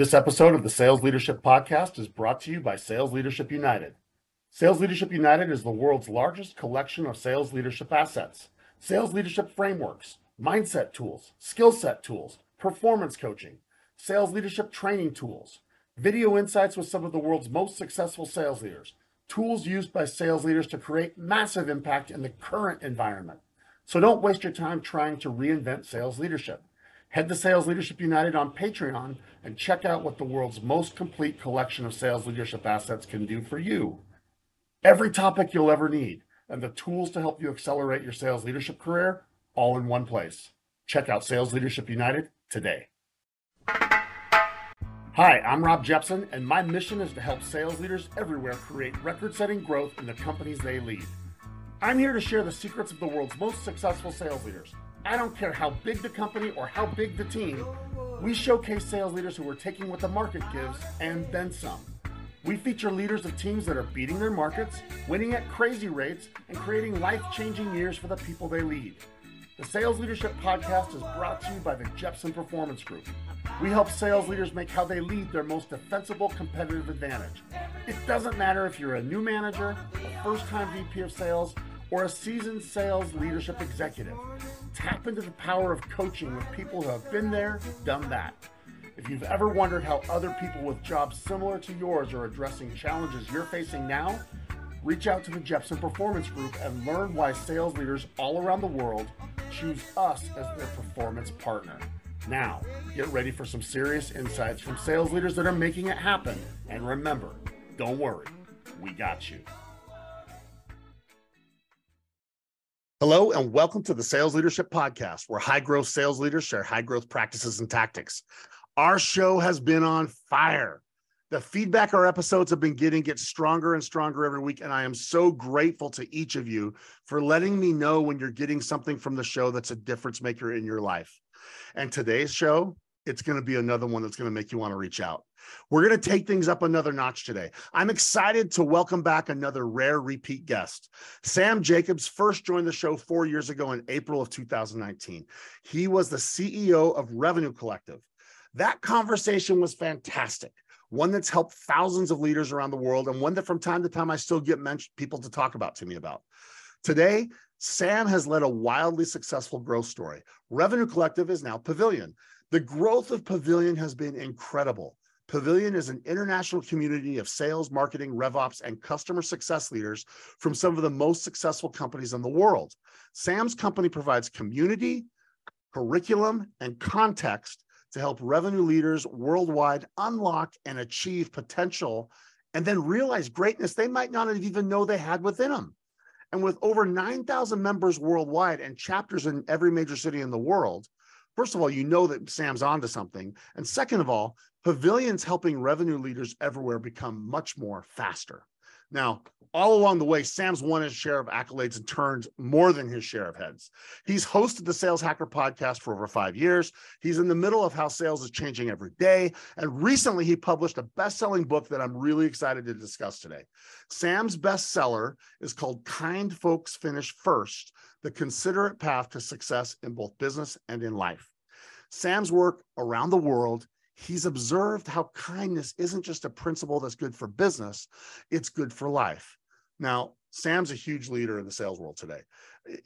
This episode of the Sales Leadership Podcast is brought to you by Sales Leadership United. Sales Leadership United is the world's largest collection of sales leadership assets, sales leadership frameworks, mindset tools, skill set tools, performance coaching, sales leadership training tools, video insights with some of the world's most successful sales leaders, tools used by sales leaders to create massive impact in the current environment. So don't waste your time trying to reinvent sales leadership. Head to Sales Leadership United on Patreon and check out what the world's most complete collection of sales leadership assets can do for you. Every topic you'll ever need and the tools to help you accelerate your sales leadership career all in one place. Check out Sales Leadership United today. Hi, I'm Rob Jepson, and my mission is to help sales leaders everywhere create record setting growth in the companies they lead. I'm here to share the secrets of the world's most successful sales leaders I don't care how big the company or how big the team, we showcase sales leaders who are taking what the market gives and then some. We feature leaders of teams that are beating their markets, winning at crazy rates, and creating life changing years for the people they lead. The Sales Leadership Podcast is brought to you by the Jepson Performance Group. We help sales leaders make how they lead their most defensible competitive advantage. It doesn't matter if you're a new manager, a first time VP of sales, or a seasoned sales leadership executive. Tap into the power of coaching with people who have been there, done that. If you've ever wondered how other people with jobs similar to yours are addressing challenges you're facing now, reach out to the Jepson Performance Group and learn why sales leaders all around the world choose us as their performance partner. Now, get ready for some serious insights from sales leaders that are making it happen. And remember, don't worry, we got you. Hello, and welcome to the Sales Leadership Podcast, where high growth sales leaders share high growth practices and tactics. Our show has been on fire. The feedback our episodes have been getting gets stronger and stronger every week. And I am so grateful to each of you for letting me know when you're getting something from the show that's a difference maker in your life. And today's show, it's going to be another one that's going to make you want to reach out. We're going to take things up another notch today. I'm excited to welcome back another rare repeat guest. Sam Jacobs first joined the show four years ago in April of 2019. He was the CEO of Revenue Collective. That conversation was fantastic. One that's helped thousands of leaders around the world, and one that from time to time I still get mentioned, people to talk about to me about. Today, Sam has led a wildly successful growth story. Revenue Collective is now Pavilion. The growth of Pavilion has been incredible. Pavilion is an international community of sales, marketing, RevOps, and customer success leaders from some of the most successful companies in the world. Sam's company provides community, curriculum, and context to help revenue leaders worldwide unlock and achieve potential and then realize greatness they might not even know they had within them. And with over 9,000 members worldwide and chapters in every major city in the world, first of all, you know that Sam's onto something. And second of all, Pavilion's helping revenue leaders everywhere become much more faster. Now, all along the way, Sam's won his share of accolades and turned more than his share of heads. He's hosted the Sales Hacker podcast for over five years. He's in the middle of how sales is changing every day. And recently, he published a best selling book that I'm really excited to discuss today. Sam's bestseller is called Kind Folks Finish First The Considerate Path to Success in Both Business and in Life. Sam's work around the world he's observed how kindness isn't just a principle that's good for business, it's good for life. Now, Sam's a huge leader in the sales world today.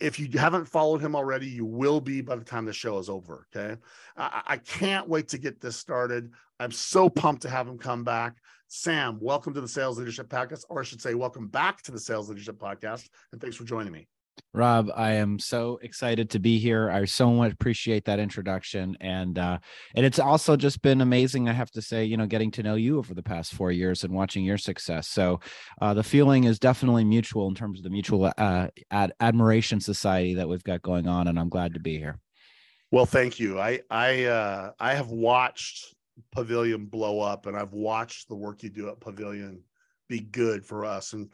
If you haven't followed him already, you will be by the time the show is over. Okay. I, I can't wait to get this started. I'm so pumped to have him come back. Sam, welcome to the Sales Leadership Podcast, or I should say, welcome back to the Sales Leadership Podcast. And thanks for joining me. Rob, I am so excited to be here. I so much appreciate that introduction, and uh, and it's also just been amazing. I have to say, you know, getting to know you over the past four years and watching your success. So uh, the feeling is definitely mutual in terms of the mutual uh, ad- admiration society that we've got going on, and I'm glad to be here. Well, thank you. I I uh, I have watched Pavilion blow up, and I've watched the work you do at Pavilion be good for us, and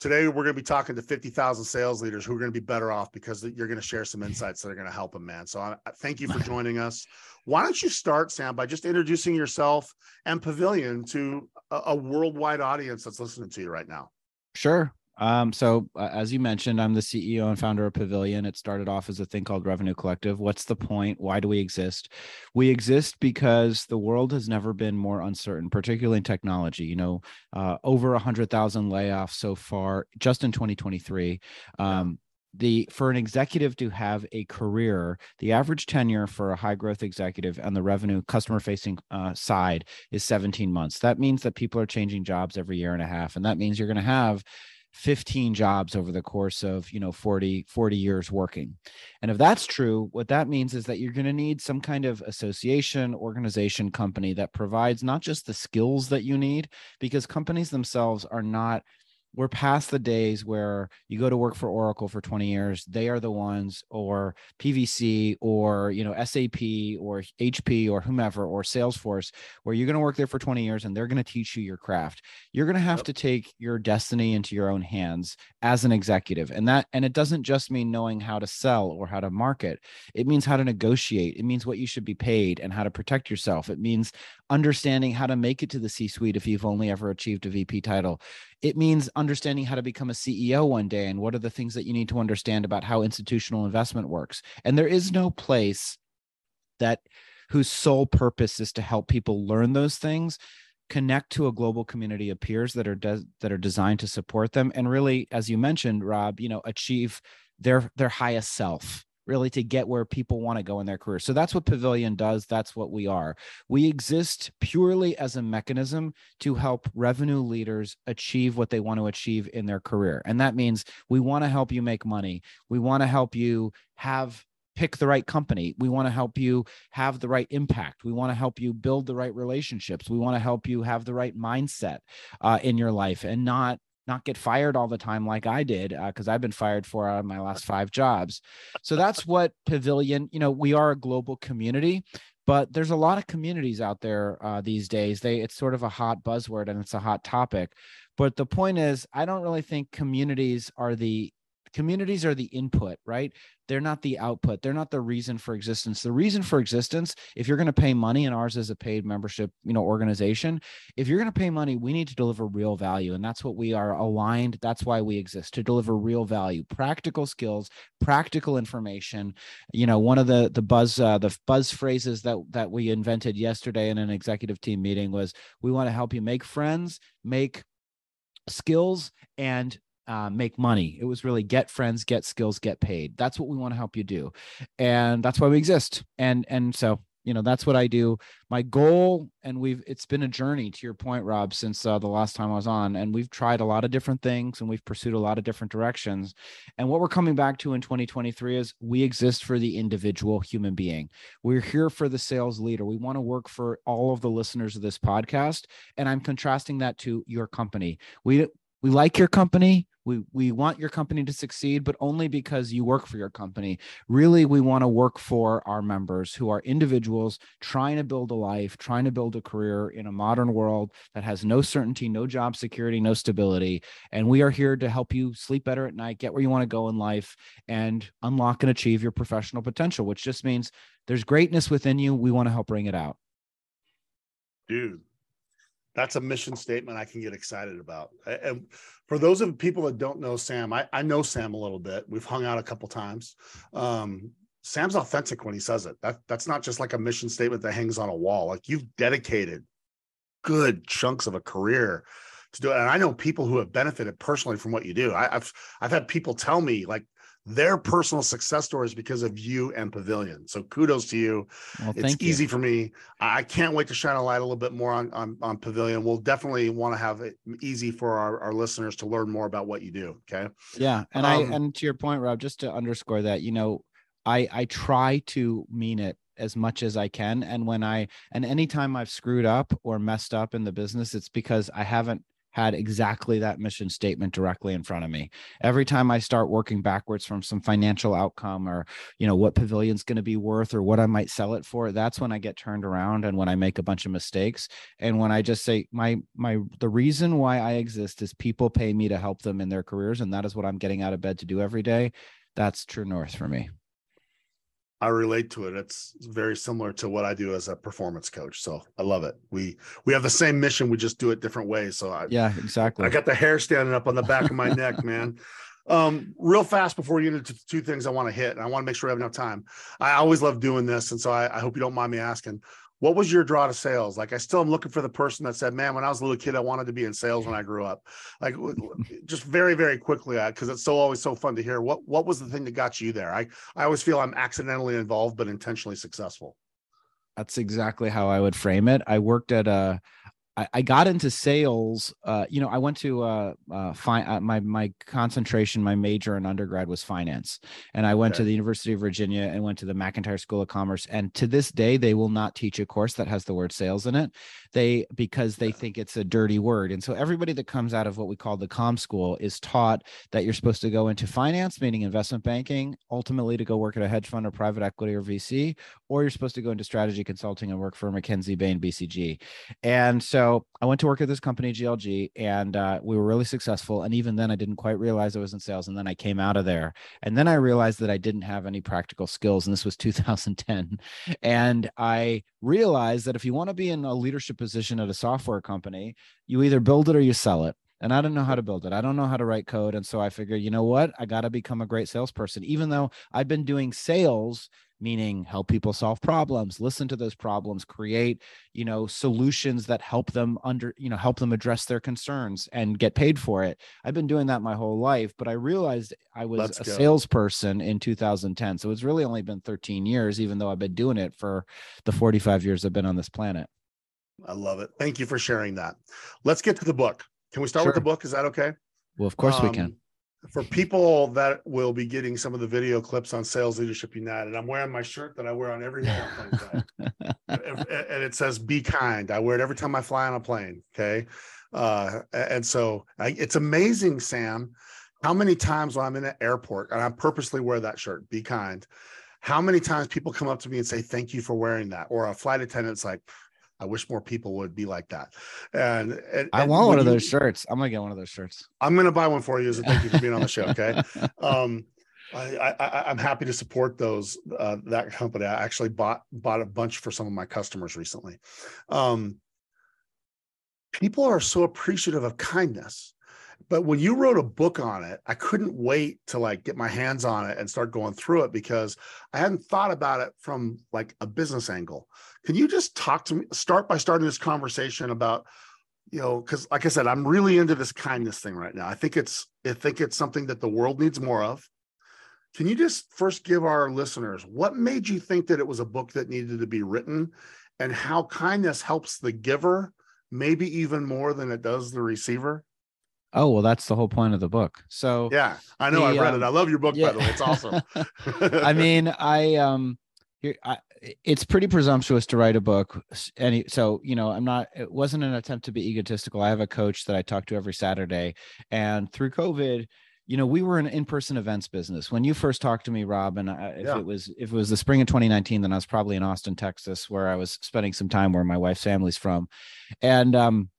Today, we're going to be talking to 50,000 sales leaders who are going to be better off because you're going to share some insights that are going to help them, man. So I, thank you for joining us. Why don't you start, Sam, by just introducing yourself and Pavilion to a, a worldwide audience that's listening to you right now? Sure. Um, so uh, as you mentioned, I'm the CEO and founder of Pavilion. It started off as a thing called Revenue Collective. What's the point? Why do we exist? We exist because the world has never been more uncertain, particularly in technology. You know, uh, over a hundred thousand layoffs so far just in 2023. Um, the for an executive to have a career the average tenure for a high growth executive on the revenue customer facing uh, side is 17 months that means that people are changing jobs every year and a half and that means you're going to have 15 jobs over the course of you know 40 40 years working. And if that's true what that means is that you're going to need some kind of association organization company that provides not just the skills that you need because companies themselves are not we're past the days where you go to work for Oracle for 20 years, they are the ones, or PVC, or you know SAP, or HP, or whomever, or Salesforce, where you're going to work there for 20 years and they're going to teach you your craft. You're going to have yep. to take your destiny into your own hands as an executive, and that and it doesn't just mean knowing how to sell or how to market. It means how to negotiate. It means what you should be paid and how to protect yourself. It means understanding how to make it to the C-suite if you've only ever achieved a VP title it means understanding how to become a CEO one day and what are the things that you need to understand about how institutional investment works. And there is no place that whose sole purpose is to help people learn those things connect to a global community of peers that are de- that are designed to support them and really as you mentioned rob you know achieve their their highest self really to get where people want to go in their career. So that's what Pavilion does. That's what we are. We exist purely as a mechanism to help revenue leaders achieve what they want to achieve in their career. And that means we want to help you make money. We want to help you have pick the right company. We want to help you have the right impact. We want to help you build the right relationships. We want to help you have the right mindset uh, in your life and not not get fired all the time like I did because uh, I've been fired for uh, my last five jobs. So that's what Pavilion, you know, we are a global community, but there's a lot of communities out there uh, these days. They it's sort of a hot buzzword and it's a hot topic. But the point is, I don't really think communities are the communities are the input right they're not the output they're not the reason for existence. The reason for existence if you're going to pay money and ours is a paid membership you know organization if you're going to pay money we need to deliver real value and that's what we are aligned that's why we exist to deliver real value practical skills practical information. You know one of the the buzz uh, the buzz phrases that that we invented yesterday in an executive team meeting was we want to help you make friends make skills and uh, make money. It was really get friends, get skills, get paid. That's what we want to help you do, and that's why we exist. And and so you know that's what I do. My goal, and we've it's been a journey to your point, Rob, since uh, the last time I was on, and we've tried a lot of different things and we've pursued a lot of different directions. And what we're coming back to in 2023 is we exist for the individual human being. We're here for the sales leader. We want to work for all of the listeners of this podcast, and I'm contrasting that to your company. We we like your company. We we want your company to succeed but only because you work for your company. Really we want to work for our members who are individuals trying to build a life trying to build a career in a modern world that has no certainty no job security no stability. And we are here to help you sleep better at night get where you want to go in life and unlock and achieve your professional potential which just means there's greatness within you. We want to help bring it out. Dude that's a mission statement I can get excited about. And for those of people that don't know Sam, I, I know Sam a little bit. We've hung out a couple times. Um, Sam's authentic when he says it. That that's not just like a mission statement that hangs on a wall. Like you've dedicated good chunks of a career to do it. And I know people who have benefited personally from what you do. I, have I've had people tell me like their personal success stories because of you and Pavilion. So kudos to you. Well, it's easy you. for me. I can't wait to shine a light a little bit more on, on, on Pavilion. We'll definitely want to have it easy for our, our listeners to learn more about what you do. Okay. Yeah. And um, I, and to your point, Rob, just to underscore that, you know, I, I try to mean it as much as I can. And when I, and anytime I've screwed up or messed up in the business, it's because I haven't had exactly that mission statement directly in front of me. Every time i start working backwards from some financial outcome or you know what pavilion's going to be worth or what i might sell it for that's when i get turned around and when i make a bunch of mistakes. And when i just say my my the reason why i exist is people pay me to help them in their careers and that is what i'm getting out of bed to do every day that's true north for me I relate to it. It's very similar to what I do as a performance coach. So I love it. We we have the same mission. We just do it different ways. So I, yeah, exactly. I got the hair standing up on the back of my neck, man. Um, real fast before we get into two things I want to hit, and I want to make sure I have enough time. I always love doing this, and so I, I hope you don't mind me asking what was your draw to sales? Like, I still am looking for the person that said, "Man, when I was a little kid, I wanted to be in sales when I grew up." Like, just very, very quickly, because uh, it's so always so fun to hear. What What was the thing that got you there? I I always feel I'm accidentally involved, but intentionally successful. That's exactly how I would frame it. I worked at a I, I got into sales. Uh, you know, I went to uh, uh, fi- uh, my my concentration, my major in undergrad was finance, and I went okay. to the University of Virginia and went to the McIntire School of Commerce. And to this day, they will not teach a course that has the word sales in it. They because they think it's a dirty word. And so everybody that comes out of what we call the com school is taught that you're supposed to go into finance, meaning investment banking, ultimately to go work at a hedge fund or private equity or VC, or you're supposed to go into strategy consulting and work for McKinsey, Bain, BCG. And so so I went to work at this company, GLG, and uh, we were really successful. And even then, I didn't quite realize I was in sales. And then I came out of there. And then I realized that I didn't have any practical skills. And this was 2010. And I realized that if you want to be in a leadership position at a software company, you either build it or you sell it and I don't know how to build it. I don't know how to write code. And so I figured, you know what? I got to become a great salesperson, even though I've been doing sales meaning help people solve problems listen to those problems create you know solutions that help them under you know help them address their concerns and get paid for it. I've been doing that my whole life but i realized i was Let's a go. salesperson in 2010 so it's really only been 13 years even though i've been doing it for the 45 years i've been on this planet. I love it. Thank you for sharing that. Let's get to the book. Can we start sure. with the book? Is that okay? Well of course um, we can for people that will be getting some of the video clips on Sales Leadership United, I'm wearing my shirt that I wear on every and, and it says "Be kind." I wear it every time I fly on a plane. Okay, uh, and so I, it's amazing, Sam, how many times when I'm in an airport and I purposely wear that shirt, "Be kind." How many times people come up to me and say, "Thank you for wearing that," or a flight attendant's like, I wish more people would be like that. And, and I want one of those shirts. I'm gonna get one of those shirts. I'm gonna buy one for you as a thank you for being on the show. Okay. um, I, I, am happy to support those uh, that company. I actually bought bought a bunch for some of my customers recently. Um, people are so appreciative of kindness, but when you wrote a book on it, I couldn't wait to like get my hands on it and start going through it because I hadn't thought about it from like a business angle. Can you just talk to me, start by starting this conversation about, you know, because like I said, I'm really into this kindness thing right now. I think it's, I think it's something that the world needs more of. Can you just first give our listeners what made you think that it was a book that needed to be written and how kindness helps the giver, maybe even more than it does the receiver? Oh well, that's the whole point of the book. So yeah, I know the, I've read um, it. I love your book, yeah. by the way. It's awesome. I mean, I um, here, I, it's pretty presumptuous to write a book. Any so you know, I'm not. It wasn't an attempt to be egotistical. I have a coach that I talk to every Saturday, and through COVID, you know, we were an in-person events business. When you first talked to me, Rob, and I, if yeah. it was if it was the spring of 2019, then I was probably in Austin, Texas, where I was spending some time where my wife's family's from, and um,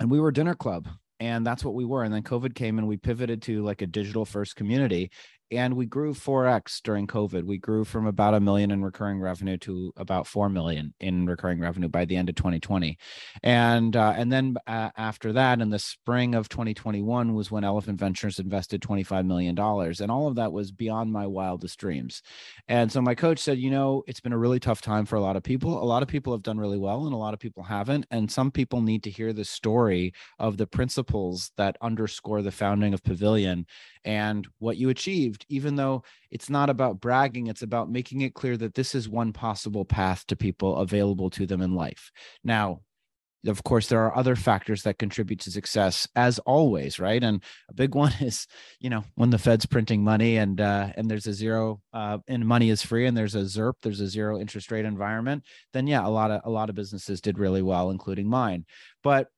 and we were dinner club and that's what we were and then covid came and we pivoted to like a digital first community and we grew 4x during covid. We grew from about a million in recurring revenue to about 4 million in recurring revenue by the end of 2020 and uh, and then uh, after that in the spring of 2021 was when elephant ventures invested 25 million dollars and all of that was beyond my wildest dreams. And so my coach said you know it's been a really tough time for a lot of people. A lot of people have done really well and a lot of people haven't and some people need to hear the story of the principles that underscore the founding of pavilion and what you achieved, even though it's not about bragging, it's about making it clear that this is one possible path to people available to them in life. Now, of course there are other factors that contribute to success as always right and a big one is you know when the fed's printing money and uh, and there's a zero uh, and money is free and there's a ZIRP there's a zero interest rate environment then yeah a lot of a lot of businesses did really well including mine but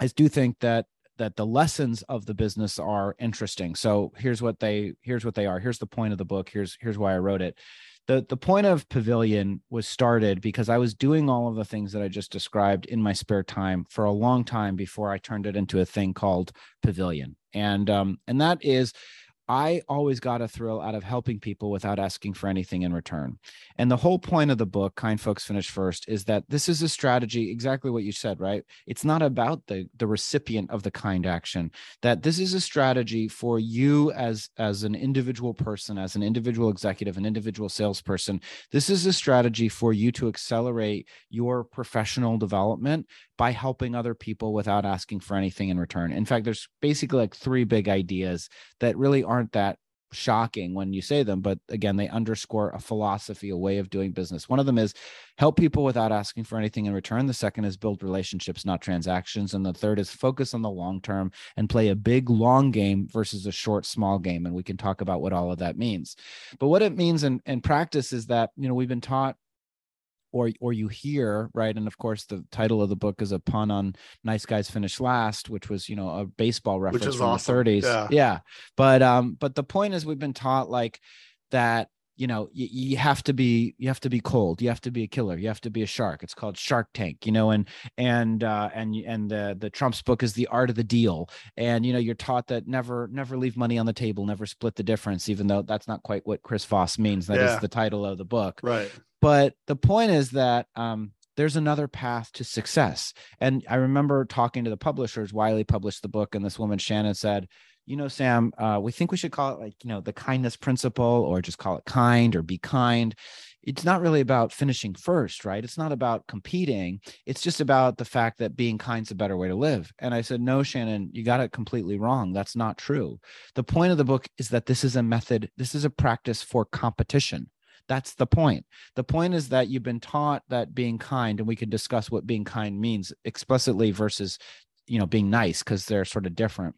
i do think that that the lessons of the business are interesting. So here's what they here's what they are. Here's the point of the book. Here's here's why I wrote it. The the point of Pavilion was started because I was doing all of the things that I just described in my spare time for a long time before I turned it into a thing called Pavilion. And um and that is I always got a thrill out of helping people without asking for anything in return. And the whole point of the book, Kind Folks Finish First, is that this is a strategy, exactly what you said, right? It's not about the, the recipient of the kind action, that this is a strategy for you as, as an individual person, as an individual executive, an individual salesperson. This is a strategy for you to accelerate your professional development by helping other people without asking for anything in return. In fact, there's basically like three big ideas that really aren't aren't that shocking when you say them but again they underscore a philosophy a way of doing business. One of them is help people without asking for anything in return. The second is build relationships not transactions. And the third is focus on the long term and play a big long game versus a short small game. And we can talk about what all of that means. But what it means in, in practice is that you know we've been taught or or you hear right and of course the title of the book is a pun on nice guys finish last which was you know a baseball reference from awesome. the 30s yeah. yeah but um but the point is we've been taught like that you know you, you have to be you have to be cold you have to be a killer you have to be a shark it's called shark tank you know and and uh and and the the trump's book is the art of the deal and you know you're taught that never never leave money on the table never split the difference even though that's not quite what chris voss means That yeah. is the title of the book right but the point is that um, there's another path to success. And I remember talking to the publishers. Wiley published the book, and this woman, Shannon, said, you know, Sam, uh, we think we should call it like, you know, the kindness principle or just call it kind or be kind. It's not really about finishing first, right? It's not about competing. It's just about the fact that being kind's a better way to live. And I said, no, Shannon, you got it completely wrong. That's not true. The point of the book is that this is a method, this is a practice for competition that's the point. The point is that you've been taught that being kind, and we can discuss what being kind means explicitly versus, you know, being nice because they're sort of different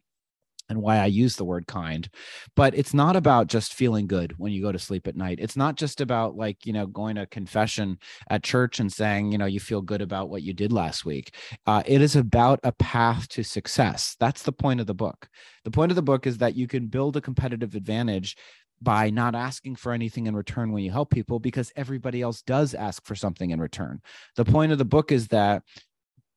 and why I use the word kind. But it's not about just feeling good when you go to sleep at night. It's not just about like, you know, going to confession at church and saying, you know, you feel good about what you did last week. Uh, it is about a path to success. That's the point of the book. The point of the book is that you can build a competitive advantage by not asking for anything in return when you help people because everybody else does ask for something in return. The point of the book is that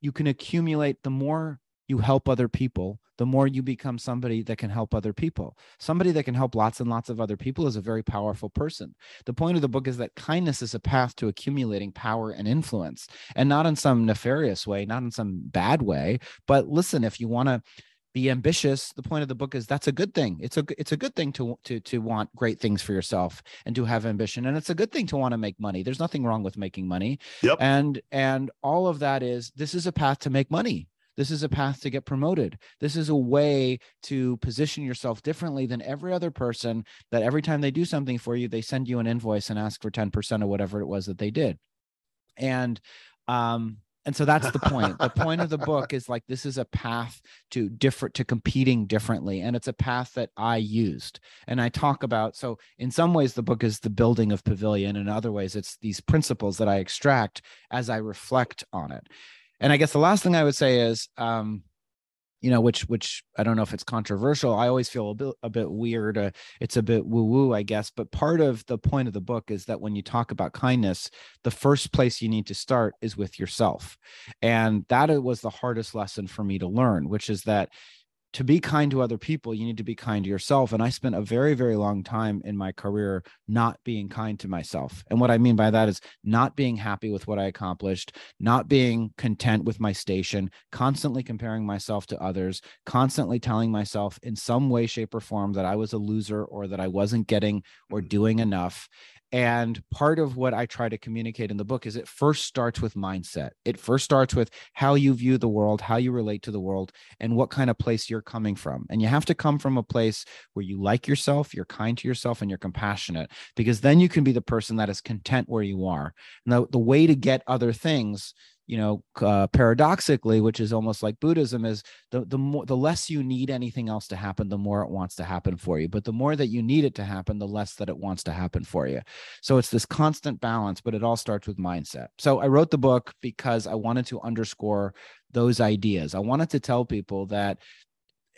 you can accumulate the more you help other people, the more you become somebody that can help other people. Somebody that can help lots and lots of other people is a very powerful person. The point of the book is that kindness is a path to accumulating power and influence, and not in some nefarious way, not in some bad way. But listen, if you want to be ambitious the point of the book is that's a good thing it's a it's a good thing to to to want great things for yourself and to have ambition and it's a good thing to want to make money there's nothing wrong with making money yep. and and all of that is this is a path to make money this is a path to get promoted. This is a way to position yourself differently than every other person that every time they do something for you they send you an invoice and ask for 10% of whatever it was that they did. And um and so that's the point. The point of the book is like this is a path to different to competing differently and it's a path that i used and i talk about so in some ways the book is the building of pavilion in other ways it's these principles that i extract as i reflect on it and i guess the last thing i would say is um, you know which which i don't know if it's controversial i always feel a bit a bit weird uh, it's a bit woo woo i guess but part of the point of the book is that when you talk about kindness the first place you need to start is with yourself. And that was the hardest lesson for me to learn which is that to be kind to other people, you need to be kind to yourself. And I spent a very, very long time in my career not being kind to myself. And what I mean by that is not being happy with what I accomplished, not being content with my station, constantly comparing myself to others, constantly telling myself in some way, shape, or form that I was a loser or that I wasn't getting or mm-hmm. doing enough. And part of what I try to communicate in the book is it first starts with mindset. It first starts with how you view the world, how you relate to the world, and what kind of place you're coming from. And you have to come from a place where you like yourself, you're kind to yourself, and you're compassionate, because then you can be the person that is content where you are. The, the way to get other things you know uh, paradoxically which is almost like buddhism is the the more the less you need anything else to happen the more it wants to happen for you. But the more that you need it to happen the less that it wants to happen for you. So it's this constant balance but it all starts with mindset. So i wrote the book because i wanted to underscore those ideas. I wanted to tell people that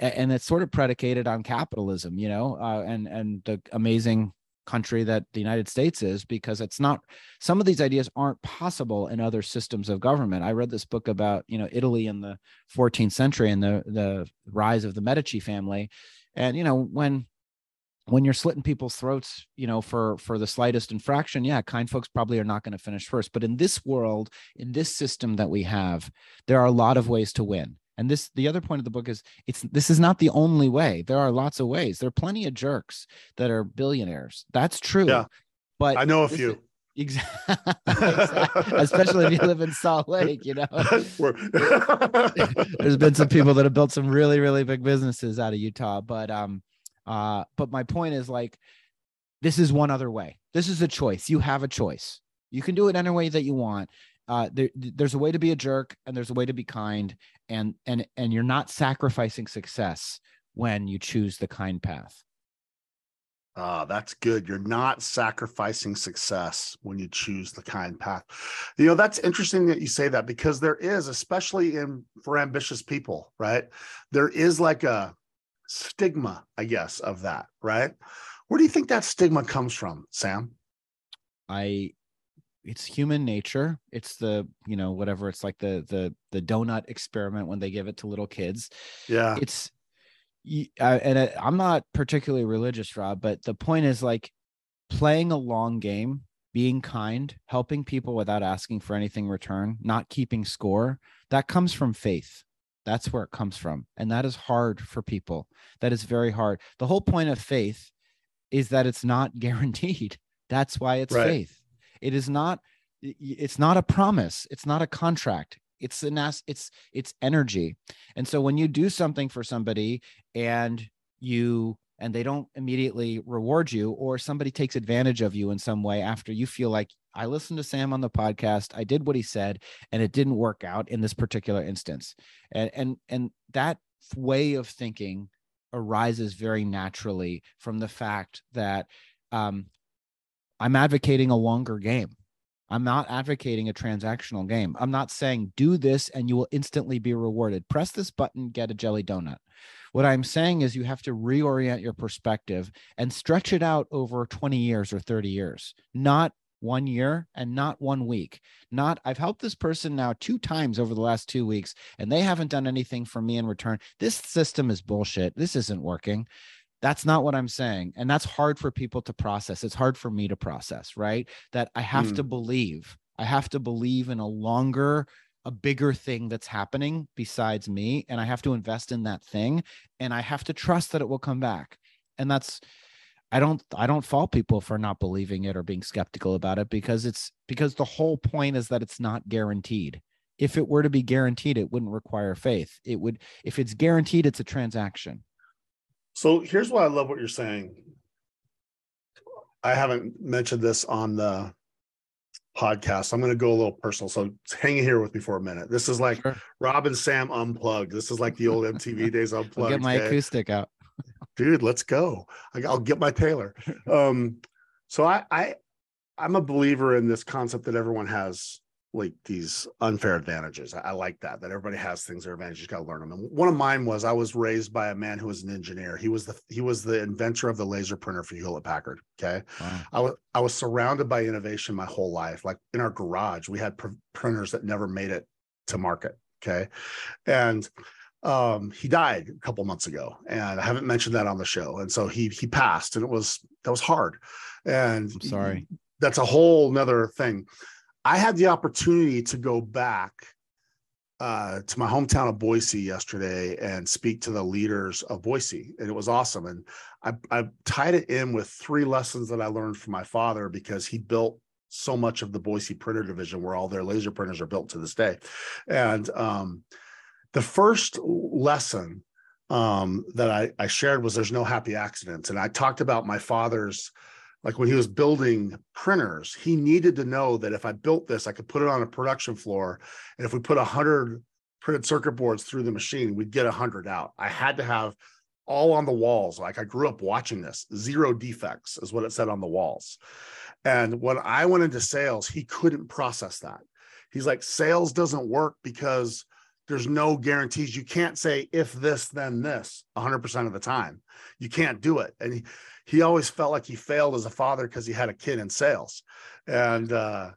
and it's sort of predicated on capitalism you know uh, and and the amazing country that the United States is because it's not some of these ideas aren't possible in other systems of government. I read this book about, you know, Italy in the 14th century and the the rise of the Medici family. And you know, when when you're slitting people's throats, you know, for for the slightest infraction, yeah, kind folks probably are not going to finish first. But in this world, in this system that we have, there are a lot of ways to win. And this, the other point of the book is, it's this is not the only way. There are lots of ways. There are plenty of jerks that are billionaires. That's true. Yeah. But I know a few. Exactly. Especially if you live in Salt Lake, you know. There's been some people that have built some really, really big businesses out of Utah. But um, uh, but my point is like, this is one other way. This is a choice. You have a choice. You can do it any way that you want. Uh, there, there's a way to be a jerk, and there's a way to be kind, and and and you're not sacrificing success when you choose the kind path. Ah, that's good. You're not sacrificing success when you choose the kind path. You know, that's interesting that you say that because there is, especially in for ambitious people, right? There is like a stigma, I guess, of that, right? Where do you think that stigma comes from, Sam? I it's human nature. It's the, you know, whatever, it's like the the the donut experiment when they give it to little kids. Yeah. It's uh, and I, I'm not particularly religious, Rob, but the point is like playing a long game, being kind, helping people without asking for anything return, not keeping score, that comes from faith. That's where it comes from. And that is hard for people. That is very hard. The whole point of faith is that it's not guaranteed. That's why it's right. faith. It is not it's not a promise. It's not a contract. It's an it's it's energy. And so when you do something for somebody and you and they don't immediately reward you or somebody takes advantage of you in some way after you feel like I listened to Sam on the podcast. I did what he said, and it didn't work out in this particular instance. And and and that way of thinking arises very naturally from the fact that um, I'm advocating a longer game. I'm not advocating a transactional game. I'm not saying do this and you will instantly be rewarded. Press this button, get a jelly donut. What I'm saying is you have to reorient your perspective and stretch it out over 20 years or 30 years, not one year and not one week. Not, I've helped this person now two times over the last two weeks and they haven't done anything for me in return. This system is bullshit. This isn't working. That's not what I'm saying. And that's hard for people to process. It's hard for me to process, right? That I have mm. to believe, I have to believe in a longer, a bigger thing that's happening besides me. And I have to invest in that thing. And I have to trust that it will come back. And that's, I don't I don't fault people for not believing it or being skeptical about it because it's because the whole point is that it's not guaranteed. If it were to be guaranteed, it wouldn't require faith. It would if it's guaranteed, it's a transaction. So here's why I love what you're saying. I haven't mentioned this on the podcast. I'm going to go a little personal. So hang here with me for a minute. This is like sure. Rob and Sam unplugged. This is like the old MTV days unplugged. I'll get my acoustic out dude, let's go. I'll get my Taylor. Um, so I, I, I'm a believer in this concept that everyone has like these unfair advantages. I, I like that, that everybody has things their advantages. You got to learn them. And one of mine was I was raised by a man who was an engineer. He was the, he was the inventor of the laser printer for Hewlett Packard. Okay. Wow. I was, I was surrounded by innovation my whole life. Like in our garage, we had pr- printers that never made it to market. Okay. And um he died a couple months ago and i haven't mentioned that on the show and so he he passed and it was that was hard and I'm sorry that's a whole nother thing i had the opportunity to go back uh, to my hometown of boise yesterday and speak to the leaders of boise and it was awesome and I, I tied it in with three lessons that i learned from my father because he built so much of the boise printer division where all their laser printers are built to this day and um the first lesson um, that I, I shared was there's no happy accidents. And I talked about my father's, like when he was building printers, he needed to know that if I built this, I could put it on a production floor. And if we put 100 printed circuit boards through the machine, we'd get 100 out. I had to have all on the walls. Like I grew up watching this, zero defects is what it said on the walls. And when I went into sales, he couldn't process that. He's like, sales doesn't work because there's no guarantees. You can't say if this, then this 100% of the time. You can't do it. And he, he always felt like he failed as a father because he had a kid in sales. And, uh,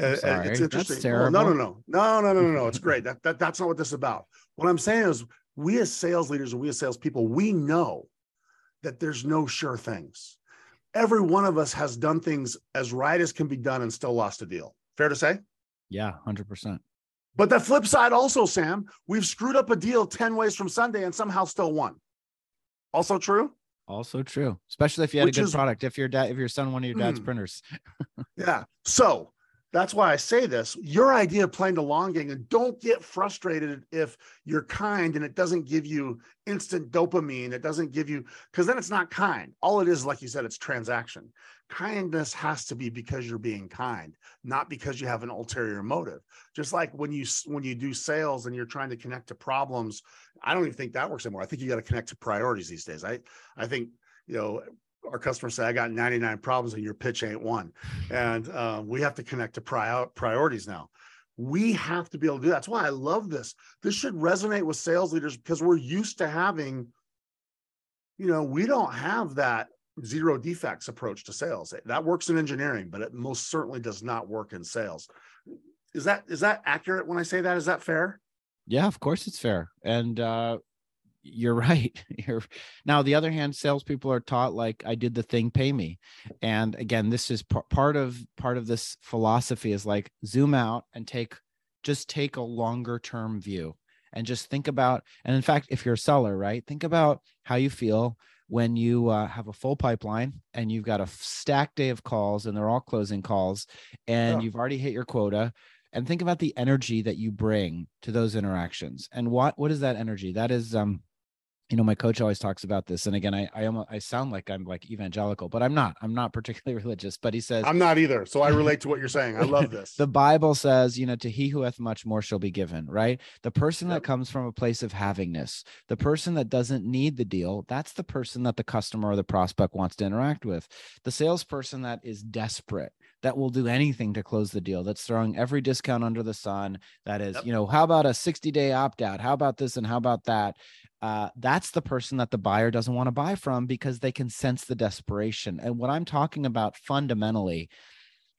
and it's interesting. Oh, no, no, no, no, no, no, no, no. It's great. That, that that's not what this is about. What I'm saying is, we as sales leaders and we as salespeople, we know that there's no sure things. Every one of us has done things as right as can be done and still lost a deal. Fair to say? Yeah, 100%. But the flip side also, Sam, we've screwed up a deal 10 ways from Sunday and somehow still won. Also true? Also true, especially if you had Which a good is, product. If your dad, if your son one of your dad's mm, printers. yeah. So that's why I say this. Your idea of playing the long game and don't get frustrated if you're kind and it doesn't give you instant dopamine. It doesn't give you because then it's not kind. All it is, like you said, it's transaction. Kindness has to be because you're being kind, not because you have an ulterior motive. Just like when you when you do sales and you're trying to connect to problems, I don't even think that works anymore. I think you got to connect to priorities these days. I I think you know our customers say, I got 99 problems and your pitch ain't one. And uh, we have to connect to prior- priorities now. We have to be able to do that. That's why I love this. This should resonate with sales leaders because we're used to having, you know, we don't have that zero defects approach to sales. That works in engineering, but it most certainly does not work in sales. Is that is that accurate when I say that? Is that fair? Yeah, of course it's fair. And uh you're right. You're now the other hand, salespeople are taught like I did the thing, pay me. And again, this is p- part of part of this philosophy is like zoom out and take just take a longer term view and just think about. And in fact, if you're a seller, right, think about how you feel when you uh, have a full pipeline and you've got a stacked day of calls and they're all closing calls and you've already hit your quota and think about the energy that you bring to those interactions and what what is that energy that is um you know my coach always talks about this and again i i almost i sound like i'm like evangelical but i'm not i'm not particularly religious but he says i'm not either so i relate to what you're saying i love this. The bible says you know to he who hath much more shall be given right? The person yep. that comes from a place of havingness the person that doesn't need the deal that's the person that the customer or the prospect wants to interact with. The salesperson that is desperate that will do anything to close the deal that's throwing every discount under the sun that is yep. you know how about a 60 day opt out how about this and how about that uh, that's the person that the buyer doesn't want to buy from because they can sense the desperation. And what I'm talking about fundamentally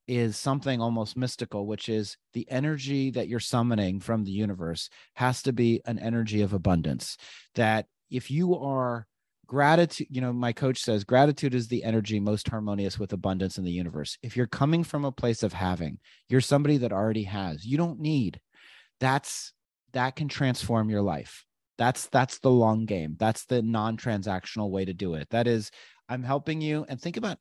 is something almost mystical, which is the energy that you're summoning from the universe has to be an energy of abundance. That if you are gratitude, you know, my coach says gratitude is the energy most harmonious with abundance in the universe. If you're coming from a place of having, you're somebody that already has, you don't need. That's that can transform your life that's that's the long game that's the non-transactional way to do it that is i'm helping you and think about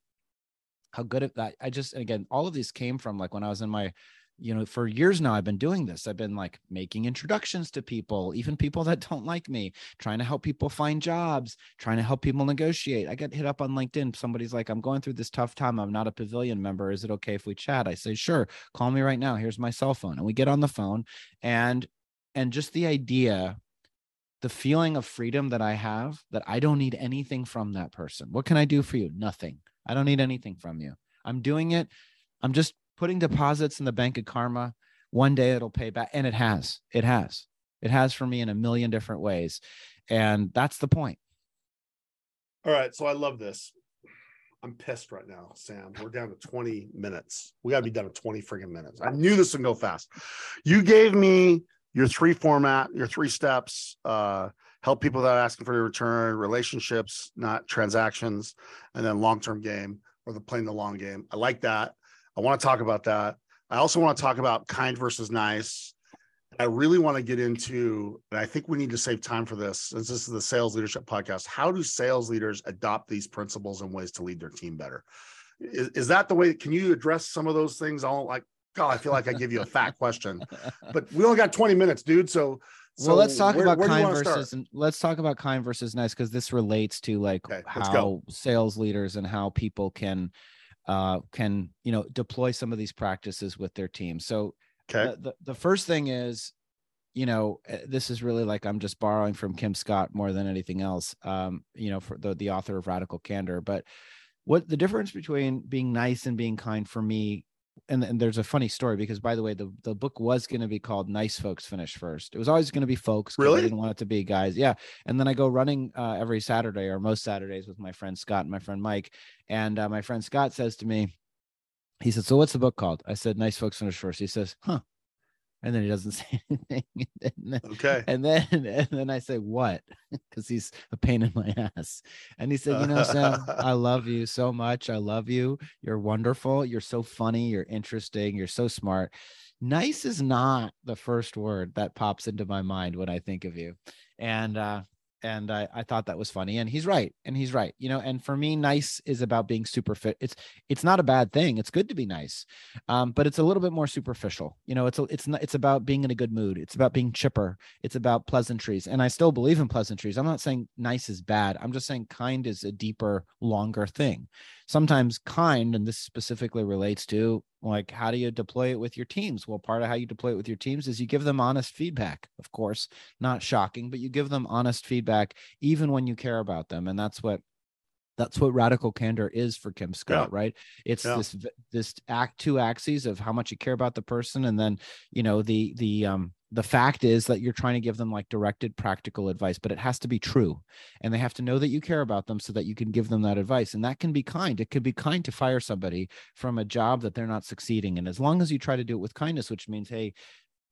how good at that i just again all of these came from like when i was in my you know for years now i've been doing this i've been like making introductions to people even people that don't like me trying to help people find jobs trying to help people negotiate i get hit up on linkedin somebody's like i'm going through this tough time i'm not a pavilion member is it okay if we chat i say sure call me right now here's my cell phone and we get on the phone and and just the idea the feeling of freedom that I have that I don't need anything from that person. What can I do for you? Nothing. I don't need anything from you. I'm doing it. I'm just putting deposits in the bank of karma. One day it'll pay back. And it has. It has. It has for me in a million different ways. And that's the point. All right. So I love this. I'm pissed right now, Sam. We're down to 20 minutes. We got to be done in 20 friggin' minutes. I knew this would go fast. You gave me your three format, your three steps, uh, help people without asking for a return, relationships, not transactions, and then long-term game or the playing the long game. I like that. I want to talk about that. I also want to talk about kind versus nice. I really want to get into, and I think we need to save time for this, since this is the sales leadership podcast. How do sales leaders adopt these principles and ways to lead their team better? Is, is that the way? Can you address some of those things? All like God, I feel like I give you a fat question, but we only got 20 minutes, dude. So, so well, let's talk where, about where kind versus start? let's talk about kind versus nice because this relates to like okay, how sales leaders and how people can uh can you know deploy some of these practices with their team. So okay. the, the, the first thing is you know eh, this is really like i'm just borrowing from kim scott more than anything else um you know for the, the author of radical candor but what the difference between being nice and being kind for me and, and there's a funny story because by the way the, the book was going to be called nice folks finish first. It was always going to be folks really i didn't want it to be guys yeah. And then i go running uh, every saturday or most saturdays with my friend scott and my friend mike and uh, my friend scott says to me he said so what's the book called? I said nice folks finish first. He says huh and then he doesn't say anything. And then, Okay. and then and then I say what? Because he's a pain in my ass. And he said, you know, Sam, I love you so much. I love you. You're wonderful. You're so funny. You're interesting. You're so smart. Nice is not the first word that pops into my mind when I think of you. And uh and I, I thought that was funny and he's right and he's right you know and for me nice is about being super fit it's it's not a bad thing it's good to be nice um, but it's a little bit more superficial you know it's a, it's not it's about being in a good mood it's about being chipper it's about pleasantries and i still believe in pleasantries i'm not saying nice is bad i'm just saying kind is a deeper longer thing sometimes kind and this specifically relates to like how do you deploy it with your teams? Well part of how you deploy it with your teams is you give them honest feedback of course not shocking but you give them honest feedback even when you care about them and that's what that's what radical candor is for Kim Scott, Yeah. right? It's Yeah. this this act two axes of how much you care about the person, and then you know the the um the fact is that you're trying to give them like directed practical advice, but it has to be true, and they have to know that you care about them so that you can give them that advice, and that can be kind. It could be kind to fire somebody from a job that they're not succeeding in, as long as you try to do it with kindness, which means hey.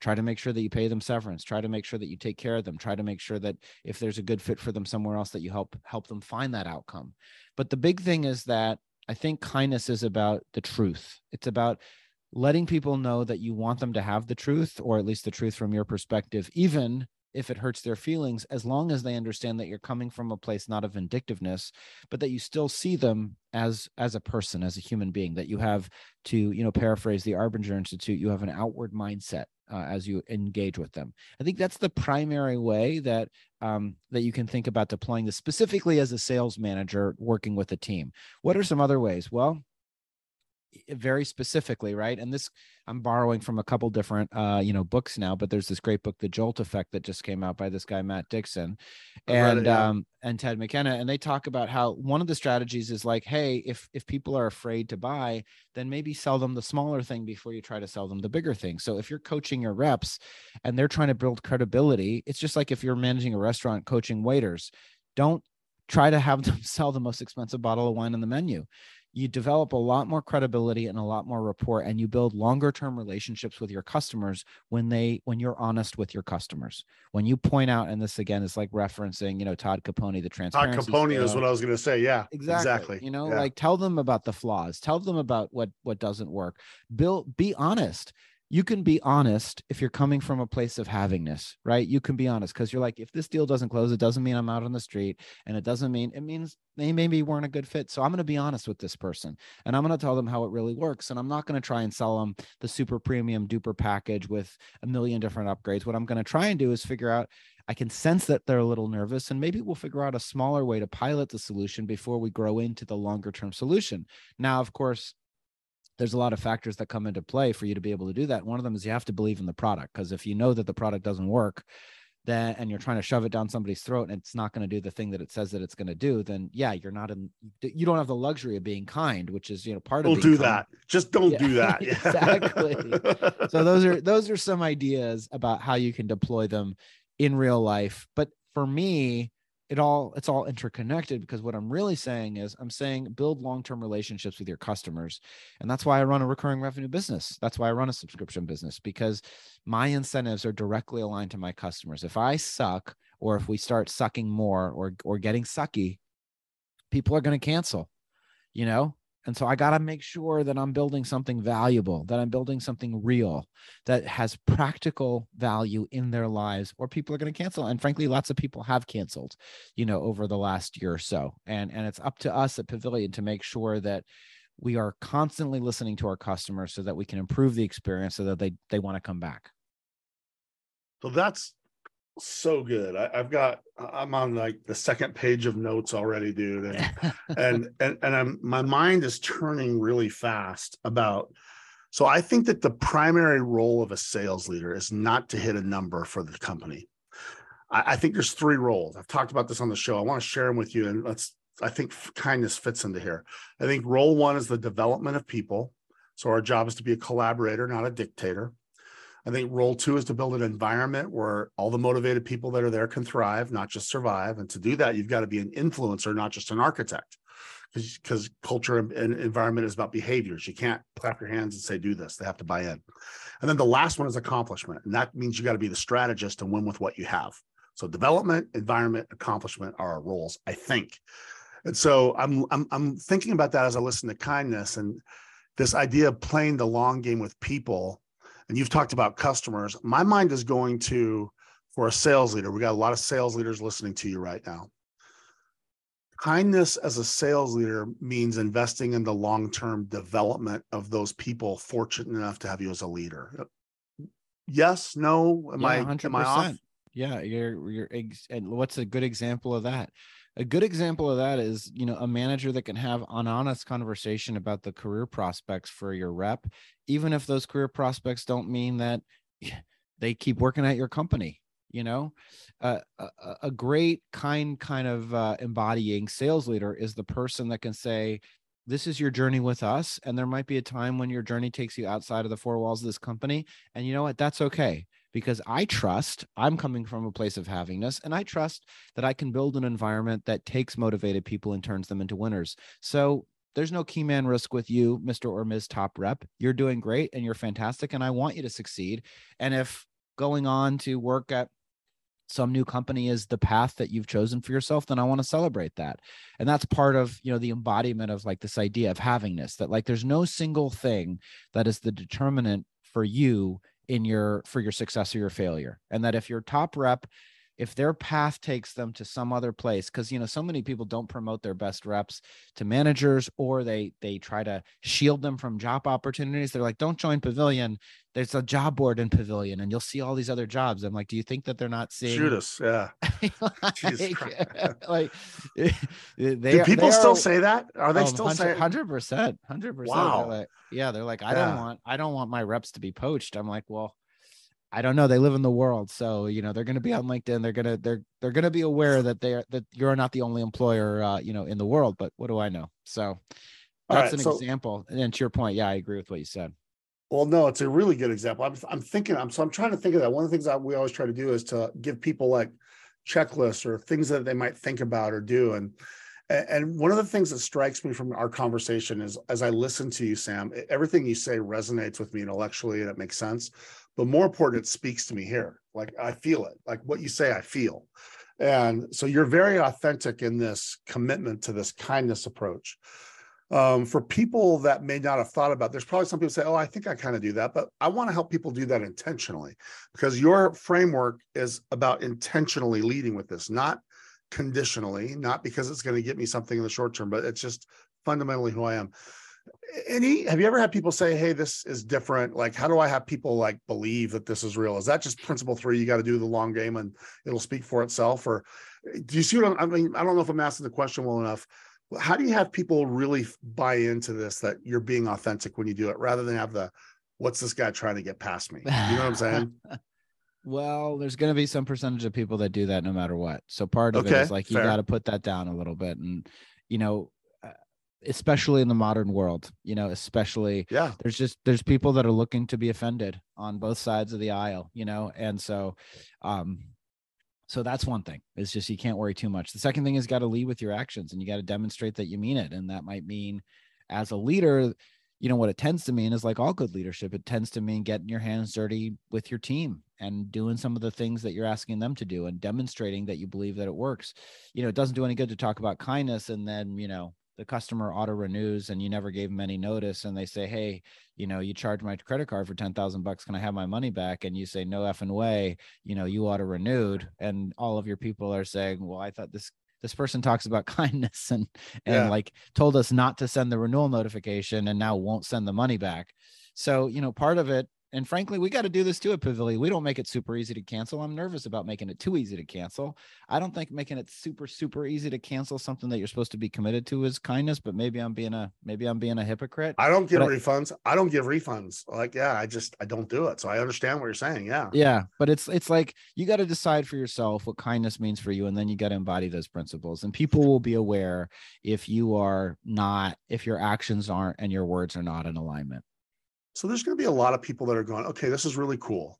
Try to make sure that you pay them severance. Try to make sure that you take care of them. Try to make sure that if there's a good fit for them somewhere else, that you help help them find that outcome. But the big thing is that I think kindness is about the truth. It's about letting people know that you want them to have the truth, or at least the truth from your perspective, even if it hurts their feelings, as long as they understand that you're coming from a place not of vindictiveness, but that you still see them as as a person, as a human being, that you have to, you know, paraphrase the Arbinger Institute, you have an outward mindset uh, as you engage with them. I think that's the primary way that um, that you can think about deploying this specifically as a sales manager working with a team. What are some other ways? Well, very specifically, right? And this I'm borrowing from a couple different uh, you know, books now, but there's this great book, The Jolt Effect, that just came out by this guy Matt Dixon I've it, and yeah. um and Ted McKenna, and they talk about how one of the strategies is like, hey, if if people are afraid to buy, then maybe sell them the smaller thing before you try to sell them the bigger thing. So if you're coaching your reps and they're trying to build credibility, it's just like if you're managing a restaurant coaching waiters, don't try to have them sell the most expensive bottle of wine on the menu you develop a lot more credibility and a lot more rapport and you build longer term relationships with your customers when they when you're honest with your customers when you point out and this again is like referencing you know todd caponi the transparency Todd Caponi is what I was going to say. Yeah, exactly. exactly. you know Yeah. like tell them about the flaws tell them about what what doesn't work build be honest you can be honest if you're coming from a place of havingness right? You can be honest because you're like if this deal doesn't close it doesn't mean i'm out on the street and it doesn't mean it means they maybe weren't a good fit. So i'm going to be honest with this person and i'm going to tell them how it really works and i'm not going to try and sell them the super premium duper package with a million different upgrades. What i'm going to try and do is figure out I can sense that they're a little nervous, and maybe we'll figure out a smaller way to pilot the solution before we grow into the longer term solution. Now, of course, there's a lot of factors that come into play for you to be able to do that. One of them is you have to believe in the product because if you know that the product doesn't work, then and you're trying to shove it down somebody's throat and it's not going to do the thing that it says that it's going to do, then yeah, you're not in. You don't have the luxury of being kind, which is you know part of. Don't being do kind. that. Just don't Yeah, do that. exactly. so those are those are some ideas about how you can deploy them in real life but for me it all it's all interconnected because what i'm really saying is i'm saying build long-term relationships with your customers and that's why i run a recurring revenue business. That's why i run a subscription business because my incentives are directly aligned to my customers. If i suck or if we start sucking more or or getting sucky people are going to cancel you know and so I got to make sure that I'm building something valuable, that I'm building something real, that has practical value in their lives, or people are going to cancel. And frankly, lots of people have canceled, you know, over the last year or so. And and it's up to us at Pavilion to make sure that we are constantly listening to our customers so that we can improve the experience so that they they want to come back. So that's so good. I, I've got. I'm on like the second page of notes already, dude, and and and, and I'm my mind is turning really fast about. So I think that the primary role of a sales leader is not to hit a number for the company. I, I think there's three roles. I've talked about this on the show. I want to share them with you, and let's. I think kindness fits into here. I think role one is the development of people. So our job is to be a collaborator, not a dictator. I think role two is to build an environment where all the motivated people that are there can thrive, not just survive. And to do that, you've got to be an influencer, not just an architect. because culture and environment is about behaviors. You can't clap your hands and say, do this. They have to buy in. And then the last one is accomplishment. And that means you got to be the strategist and win with what you have. So development, environment, accomplishment are our roles, I think. And so I'm, I'm, I'm thinking about that as I listen to kindness and this idea of playing the long game with people. And you've talked about customers. My mind is going to, for a sales leader, we got a lot of sales leaders listening to you right now kindness as a sales leader means investing in the long-term development of those people fortunate enough to have you as a leader yes no am yeah, i 100%. am i off yeah you're you're and what's a good example of that a good example of that is you know a manager that can have an honest conversation about the career prospects for your rep even if those career prospects don't mean that they keep working at your company you know? Uh, a, a, great kind kind of uh, embodying sales leader is the person that can say this is your journey with us and there might be a time when your journey takes you outside of the four walls of this company and you know what? That's okay because i trust i'm coming from a place of havingness and i trust that i can build an environment that takes motivated people and turns them into winners so there's no key man risk with you, Mr. or Ms. Top Rep. You're doing great and you're fantastic. And I want you to succeed. And if going on to work at some new company is the path that you've chosen for yourself then i want to celebrate that and that's part of you know the embodiment of like this idea of havingness that like there's no single thing that is the determinant for you in your for your success or your failure and that if your top rep if their path takes them to some other place because you know so many people don't promote their best reps to managers or they they try to shield them from job opportunities. They're like don't join pavilion. There's a job board in pavilion and you'll see all these other jobs. I'm like do you think that they're not seeing shoot us yeah. Like, like they, do people still are, say that? Are they oh, still 100, saying 100 percent 100 percent. Wow. like, yeah they're like i yeah. don't want i don't want my reps to be poached. I'm like well I don't know. They live in the world, so you know they're going to be on LinkedIn. They're gonna they're they're going to be aware that they are that you're not the only employer, uh, you know, in the world. But what do I know? So that's right, an so, example. And to your point, yeah, I agree with what you said. Well, no, it's a really good example. I'm I'm thinking. I'm so I'm trying to think of that. One of the things that we always try to do is to give people like checklists or things that they might think about or do. And and one of the things that strikes me from our conversation is as I listen to you, Sam, everything you say resonates with me intellectually and it makes sense but more important, it speaks to me here. Like I feel it, like what you say, I feel. And so you're very authentic in this commitment to this kindness approach. Um, for people that may not have thought about, there's probably some people say, "Oh, I think I kind of do that," but I want to help people do that intentionally, because your framework is about intentionally leading with this, not conditionally, not because it's going to get me something in the short term, but it's just fundamentally who I am any have you ever had people say hey this is different like how do i have people like believe that this is real? Is that just principle three you got to do the long game and it'll speak for itself? Or do you see what I'm, i mean i don't know if i'm asking the question well enough how do you have people really buy into this that you're being authentic when you do it rather than have the what's this guy trying to get past me? You know what i'm saying? Well there's going to be some percentage of people that do that no matter what. So part of okay, it is like you got to put that down a little bit and you know especially in the modern world you know especially yeah. there's just there's people that are looking to be offended on both sides of the aisle you know and so um so that's one thing it's just you can't worry too much. The second thing is got to lead with your actions and you got to demonstrate that you mean it and that might mean as a leader you know what it tends to mean is like all good leadership it tends to mean getting your hands dirty with your team and doing some of the things that you're asking them to do and demonstrating that you believe that it works. You know it doesn't do any good to talk about kindness and then you know the customer auto renews and you never gave them any notice and they say hey you know you charge my credit card for 10,000 bucks can i have my money back? and you say no effing way you know you auto renewed. And all of your people are saying well i thought this this person talks about kindness and and yeah. like told us not to send the renewal notification and now won't send the money back. So you know part of it and frankly, we got to do this too at Pavilion. We don't make it super easy to cancel. I'm nervous about making it too easy to cancel. I don't think making it super, super easy to cancel something that you're supposed to be committed to is kindness, but maybe I'm being a maybe I'm being a hypocrite. I don't give but refunds. I, I don't give refunds. Like, yeah, I just I don't do it. So I understand what you're saying. Yeah. Yeah. But it's it's like you got to decide for yourself what kindness means for you. And then you got to embody those principles. And people will be aware if you are not, if your actions aren't and your words are not in alignment. So there's going to be a lot of people that are going, okay, this is really cool.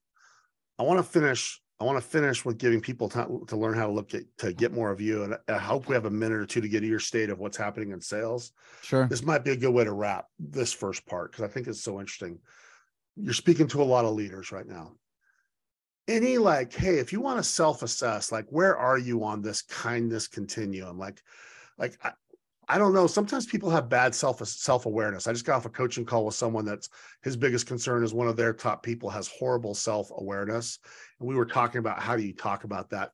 I want to finish I want to finish with giving people time to learn how to look at to get more of you. And I hope we have a minute or two to get to your state of what's happening in sales. Sure. This might be a good way to wrap this first part because I think it's so interesting. You're speaking to a lot of leaders right now. Any like, hey, if you want to self-assess, like where are you on this kindness continuum? Like, like I don't know. Sometimes people have bad self self awareness. I just got off a coaching call with someone that's his biggest concern is one of their top people has horrible self awareness, and we were talking about how do you talk about that,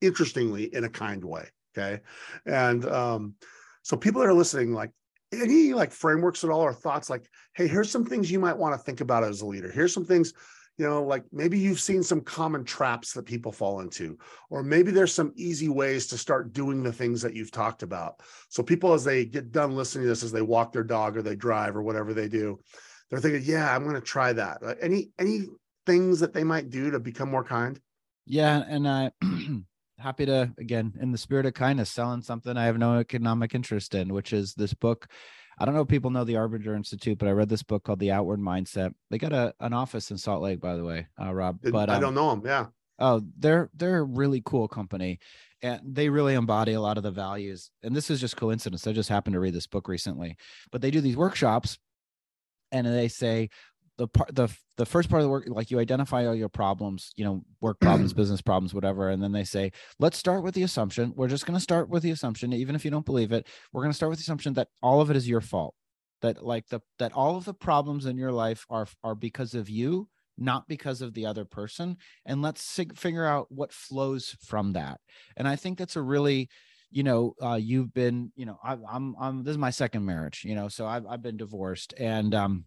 interestingly in a kind way. Okay, and um, so people that are listening, like any like frameworks at all or thoughts, like, hey, here's some things you might want to think about as a leader. Here's some things you know like maybe you've seen some common traps that people fall into or maybe there's some easy ways to start doing the things that you've talked about. So people as they get done listening to this as they walk their dog or they drive or whatever they do they're thinking yeah i'm going to try that. Uh, any any things that they might do to become more kind? Yeah and i happy to again in the spirit of kindness selling something i have no economic interest in which is this book I don't know if people know the Arbinger Institute, but I read this book called The Outward Mindset. They got a an office in Salt Lake, by the way, uh, Rob. But um, I don't know them. Yeah. Oh, they're they're a really cool company, and they really embody a lot of the values. And this is just coincidence. I just happened to read this book recently, but they do these workshops, and they say, the part the the first part of the work like you identify all your problems you know work problems business problems whatever and then they say let's start with the assumption. We're just going to start with the assumption even if you don't believe it. We're going to start with the assumption that all of it is your fault. That like the that all of the problems in your life are are because of you not because of the other person and let's sig- figure out what flows from that. And i think that's a really you know uh, you've been you know I, i'm i'm this is my second marriage you know so i've, I've been divorced and um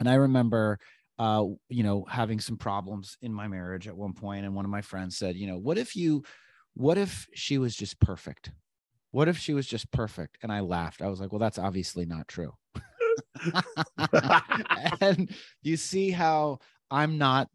and I remember, uh, you know, having some problems in my marriage at one point, and one of my friends said, you know, what if you, what if she was just perfect? What if she was just perfect? And I laughed. I was like, well, that's obviously not true. and you see how I'm not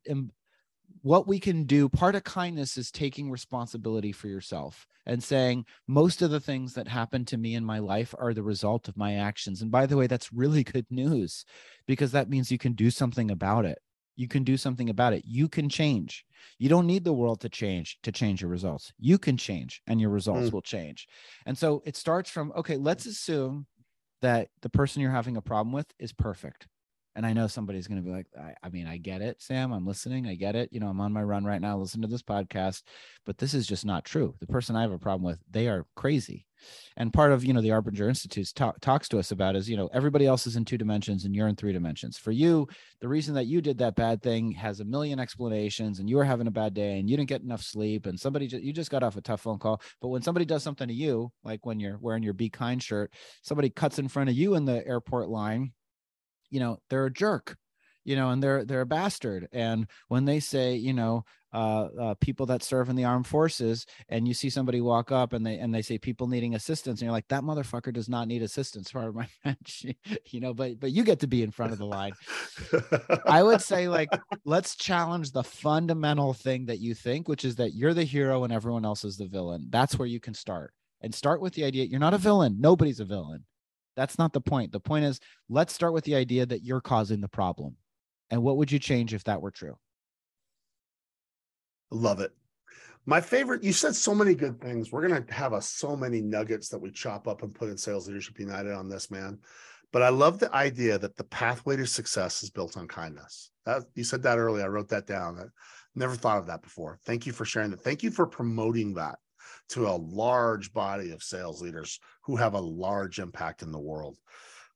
what we can do part of kindness is taking responsibility for yourself and saying most of the things that happen to me in my life are the result of my actions. And by the way that's really good news because that means you can do something about it. You can do something about it. You can change. You don't need the world to change to change your results. You can change and your results mm. will change. And so it starts from okay let's assume that the person you're having a problem with is perfect and I know somebody's going to be like, I, I, mean, I get it, Sam. I'm listening. I get it. You know, I'm on my run right now. Listen to this podcast, but this is just not true. The person I have a problem with, they are crazy. And part of, you know, the Arbinger Institute talk, talks to us about is, you know, everybody else is in two dimensions and you're in three dimensions. For you, the reason that you did that bad thing has a million explanations and you were having a bad day and you didn't get enough sleep and somebody, just, you just got off a tough phone call. But when somebody does something to you, like when you're wearing your Be Kind shirt, somebody cuts in front of you in the airport line you know they're a jerk you know and they're they're a bastard. And when they say you know uh, uh, people that serve in the armed forces and you see somebody walk up and they and they say people needing assistance and you're like that motherfucker does not need assistance for my French you know but but you get to be in front of the line. I would say like let's challenge the fundamental thing that you think which is that you're the hero and everyone else is the villain. That's where you can start. And start with the idea you're not a villain. Nobody's a villain that's not the point. The point is, let's start with the idea that you're causing the problem. And what would you change if that were true? Love it. My favorite, you said so many good things. We're going to have a, so many nuggets that we chop up and put in Sales Leadership United on this, man. But I love the idea that the pathway to success is built on kindness. That, you said that earlier. I wrote that down. I never thought of that before. Thank you for sharing that. Thank you for promoting that to a large body of sales leaders who have a large impact in the world.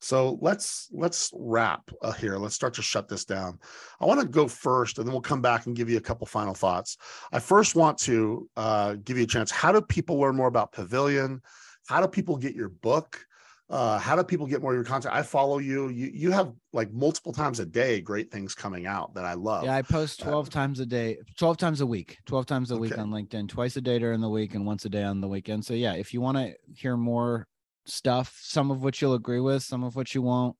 So let's let's wrap here. Let's start to shut this down. I want to go first, and then we'll come back and give you a couple final thoughts. I first want to uh, give you a chance. How do people learn more about Pavilion? How do people get your book? Uh, how do people get more of your content? I follow you. You you have like multiple times a day great things coming out that I love. Yeah, I post uh, 12 uh, times a day, 12 times a week, 12 times a okay. week on LinkedIn, twice a day during the week and once a day on the weekend. So yeah, if you want to hear more stuff, some of which you'll agree with, some of which you won't,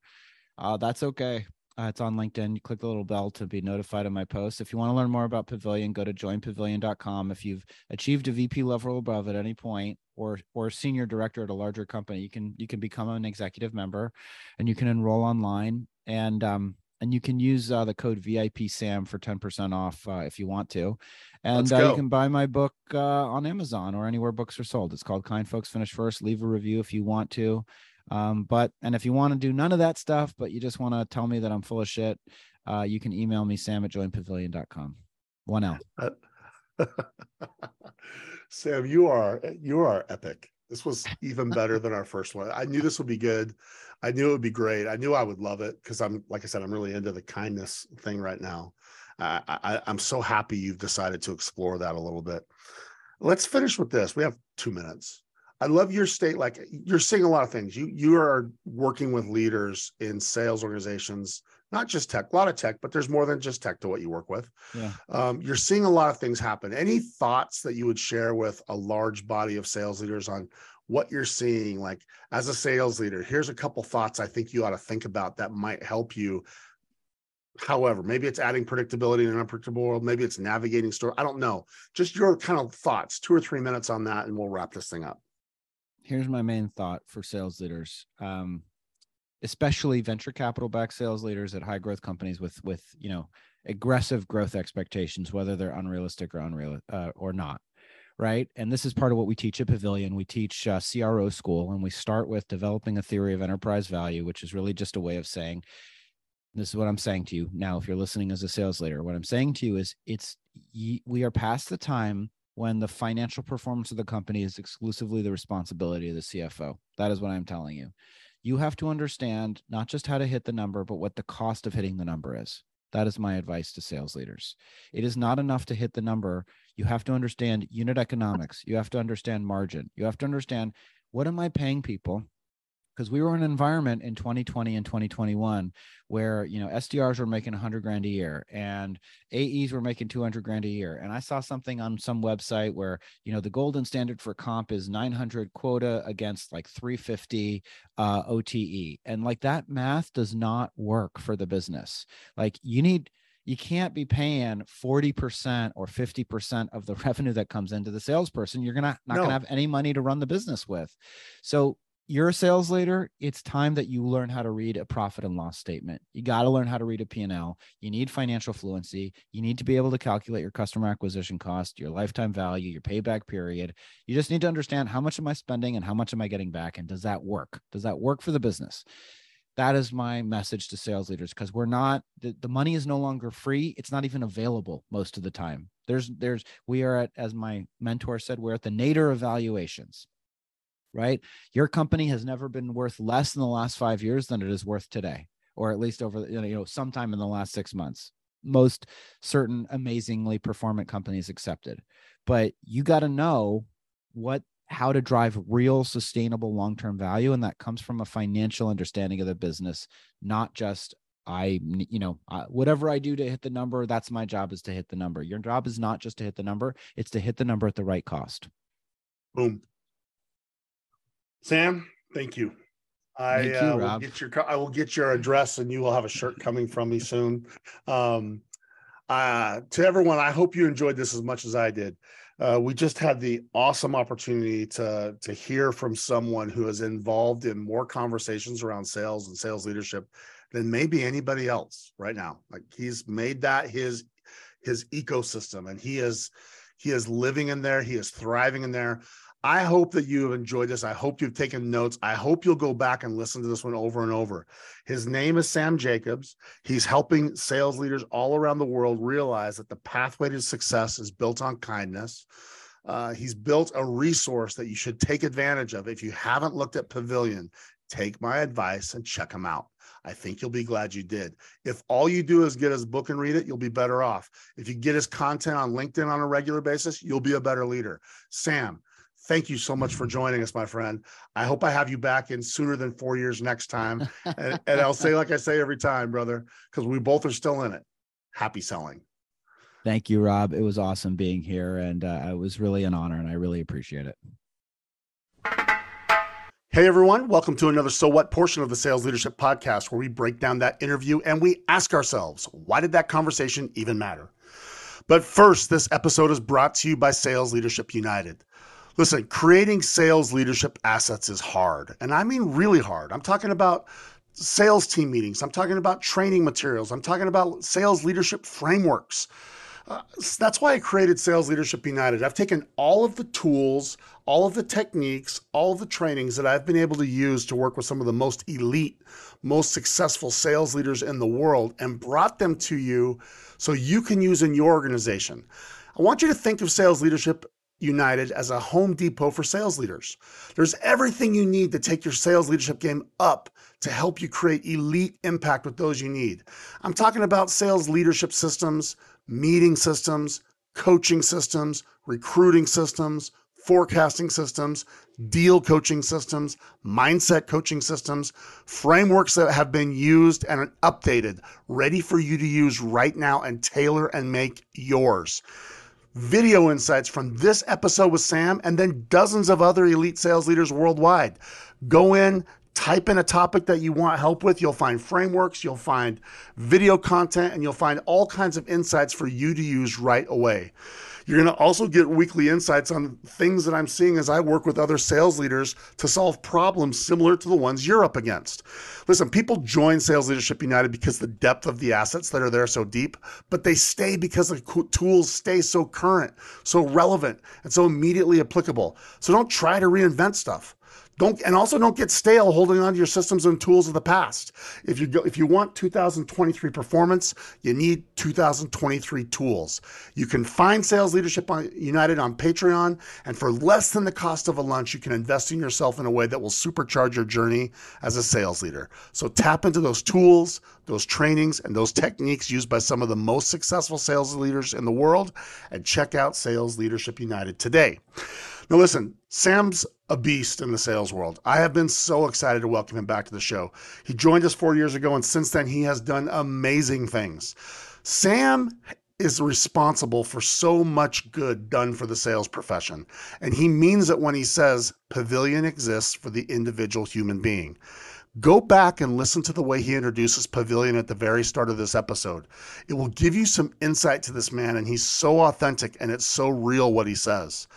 uh, that's okay. Uh, it's on LinkedIn. You click the little bell to be notified of my posts. If you want to learn more about Pavilion, go to joinpavilion.com. If you've achieved a VP level above at any point, or or senior director at a larger company, you can you can become an executive member, and you can enroll online. And um, and you can use uh, the code VIP Sam for 10% off uh, if you want to. And uh, you can buy my book uh, on Amazon or anywhere books are sold. It's called Kind Folks Finish First. Leave a review if you want to. Um, but, and if you want to do none of that stuff, but you just want to tell me that I'm full of shit, uh, you can email me sam at joinpavilion.com. One L. Sam, you are, you are epic. This was even better than our first one. I knew this would be good. I knew it would be great. I knew I would love it because I'm, like I said, I'm really into the kindness thing right now. Uh, I, I'm so happy you've decided to explore that a little bit. Let's finish with this. We have two minutes. I love your state. Like you're seeing a lot of things. You you are working with leaders in sales organizations, not just tech, a lot of tech, but there's more than just tech to what you work with. Yeah. Um, you're seeing a lot of things happen. Any thoughts that you would share with a large body of sales leaders on what you're seeing? Like as a sales leader, here's a couple thoughts I think you ought to think about that might help you. However, maybe it's adding predictability in an unpredictable world. Maybe it's navigating store. I don't know. Just your kind of thoughts, two or three minutes on that, and we'll wrap this thing up. Here's my main thought for sales leaders. Um, especially venture capital backed sales leaders at high growth companies with with you know aggressive growth expectations whether they're unrealistic or unreal uh, or not right and this is part of what we teach at pavilion we teach uh, cro school and we start with developing a theory of enterprise value which is really just a way of saying this is what i'm saying to you now if you're listening as a sales leader what i'm saying to you is it's we are past the time when the financial performance of the company is exclusively the responsibility of the cfo that is what i'm telling you you have to understand not just how to hit the number, but what the cost of hitting the number is. That is my advice to sales leaders. It is not enough to hit the number. You have to understand unit economics. You have to understand margin. You have to understand what am I paying people? Because we were in an environment in 2020 and 2021 where you know SDRs were making 100 grand a year and AEs were making 200 grand a year. And I saw something on some website where you know the golden standard for comp is 900 quota against like 350 uh, OTE, and like that math does not work for the business. Like you need you can't be paying 40% or 50% of the revenue that comes into the salesperson. You're gonna not no. gonna have any money to run the business with. So you're a sales leader it's time that you learn how to read a profit and loss statement. You got to learn how to read a p&l you need financial fluency. You need to be able to calculate your customer acquisition cost your lifetime value your payback period. You just need to understand how much am i spending and how much am i getting back and does that work? Does that work for the business? That is my message to sales leaders because we're not the, the money is no longer free. It's not even available most of the time. There's there's we are at as my mentor said we're at the nadir of valuations right? Your company has never been worth less in the last five years than it is worth today, or at least over you know sometime in the last six months. Most certain amazingly performant companies accepted, but you got to know what how to drive real sustainable long-term value and that comes from a financial understanding of the business not just i you know whatever i do to hit the number that's my job is to hit the number your job is not just to hit the number it's to hit the number at the right cost boom Sam, thank you. I thank you, uh, will get your I will get your address and you will have a shirt coming from me soon. Um, uh, to everyone, I hope you enjoyed this as much as I did. Uh, we just had the awesome opportunity to to hear from someone who is involved in more conversations around sales and sales leadership than maybe anybody else right now. Like he's made that his his ecosystem, and he is he is living in there. He is thriving in there. I hope that you have enjoyed this. I hope you've taken notes. I hope you'll go back and listen to this one over and over. His name is Sam Jacobs. He's helping sales leaders all around the world realize that the pathway to success is built on kindness. Uh, he's built a resource that you should take advantage of. If you haven't looked at Pavilion, take my advice and check him out. I think you'll be glad you did. If all you do is get his book and read it, you'll be better off. If you get his content on LinkedIn on a regular basis, you'll be a better leader. Sam, thank you so much for joining us, my friend. I hope I have you back in sooner than four years next time. and, and I'll say, like I say every time, brother, because we both are still in it. Happy selling. Thank you, Rob. It was awesome being here, and uh, it was really an honor, and I really appreciate it. Hey everyone, welcome to another So What portion of the Sales Leadership Podcast, where we break down that interview and we ask ourselves, why did that conversation even matter? But first, this episode is brought to you by Sales Leadership United. Listen, creating sales leadership assets is hard. And I mean really hard. I'm talking about sales team meetings. I'm talking about training materials. I'm talking about sales leadership frameworks. Uh, that's why I created Sales Leadership United. I've taken all of the tools, all of the techniques, all of the trainings that I've been able to use to work with some of the most elite, most successful sales leaders in the world and brought them to you so you can use in your organization. I want you to think of Sales Leadership United as a Home Depot for sales leaders. There's everything you need to take your sales leadership game up to help you create elite impact with those you need. I'm talking about sales leadership systems, meeting systems, coaching systems, recruiting systems, forecasting systems, deal coaching systems, mindset coaching systems, frameworks that have been used and updated, ready for you to use right now and tailor and make yours video insights from this episode with Sam, and then dozens of other elite sales leaders worldwide. Go in, type in a topic that you want help with. You'll find frameworks, you'll find video content, and you'll find all kinds of insights for you to use right away. You're going to also get weekly insights on things that I'm seeing as I work with other sales leaders to solve problems similar to the ones you're up against. Listen, people join Sales Leadership United because the depth of the assets that are there so deep, but they stay because the tools stay so current, so relevant, and so immediately applicable. So don't try to reinvent stuff. Don't and also don't get stale holding on to your systems and tools of the past. If you go, if you want 2023 performance, you need 2023 tools. You can find Sales Leadership United on Patreon, and for less than the cost of a lunch, you can invest in yourself in a way that will supercharge your journey as a sales leader. So tap into those tools, those trainings, and those techniques used by some of the most successful sales leaders in the world, and check out Sales Leadership United today. Now, listen, Sam's a beast in the sales world. I have been so excited to welcome him back to the show. He joined us four years ago, and since then, he has done amazing things. Sam is responsible for so much good done for the sales profession, and he means it when he says Pavilion exists for the individual human being. Go back and listen to the way he introduces Pavilion at the very start of this episode. It will give you some insight to this man, and he's so authentic and it's so real what he says.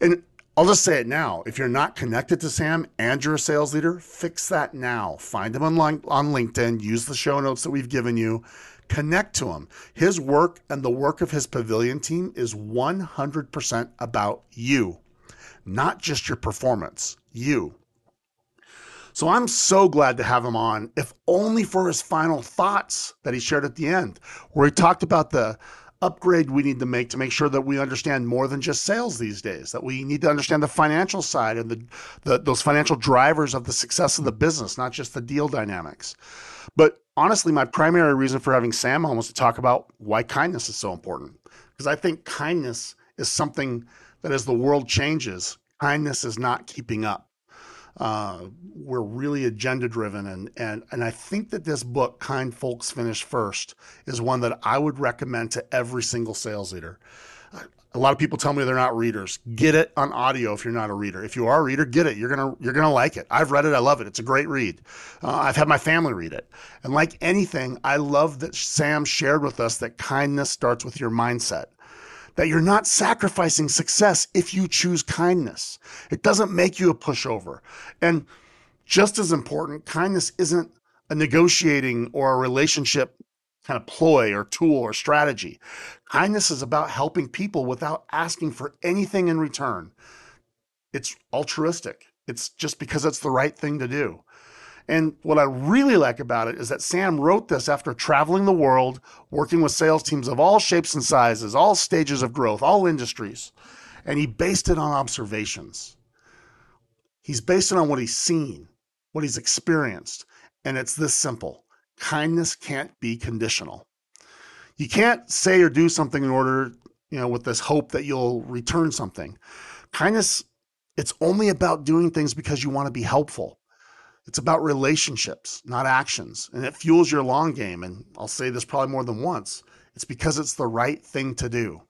And I'll just say it now. If you're not connected to Sam and you're a sales leader, fix that now. Find him on, on LinkedIn, use the show notes that we've given you, connect to him. His work and the work of his pavilion team is 100% about you, not just your performance, you. So I'm so glad to have him on, if only for his final thoughts that he shared at the end, where he talked about the upgrade we need to make to make sure that we understand more than just sales these days that we need to understand the financial side and the, the, those financial drivers of the success of the business not just the deal dynamics. But honestly my primary reason for having sam on was to talk about why kindness is so important. Because i think kindness is something that as the world changes kindness is not keeping up uh, we're really agenda driven, and and and I think that this book, "Kind Folks Finish First, is one that I would recommend to every single sales leader. A lot of people tell me they're not readers. Get it on audio if you're not a reader. If you are a reader, get it. You're gonna you're gonna like it. I've read it. I love it. It's a great read. Uh, I've had my family read it, and like anything, I love that Sam shared with us that kindness starts with your mindset that you're not sacrificing success if you choose kindness. It doesn't make you a pushover. And just as important, kindness isn't a negotiating or a relationship kind of ploy or tool or strategy. Kindness is about helping people without asking for anything in return. It's altruistic. It's just because it's the right thing to do. And what I really like about it is that Sam wrote this after traveling the world, working with sales teams of all shapes and sizes, all stages of growth, all industries. And he based it on observations. He's based it on what he's seen, what he's experienced. And it's this simple kindness can't be conditional. You can't say or do something in order, you know, with this hope that you'll return something. Kindness, it's only about doing things because you want to be helpful. It's about relationships, not actions. And it fuels your long game. And I'll say this probably more than once it's because it's the right thing to do.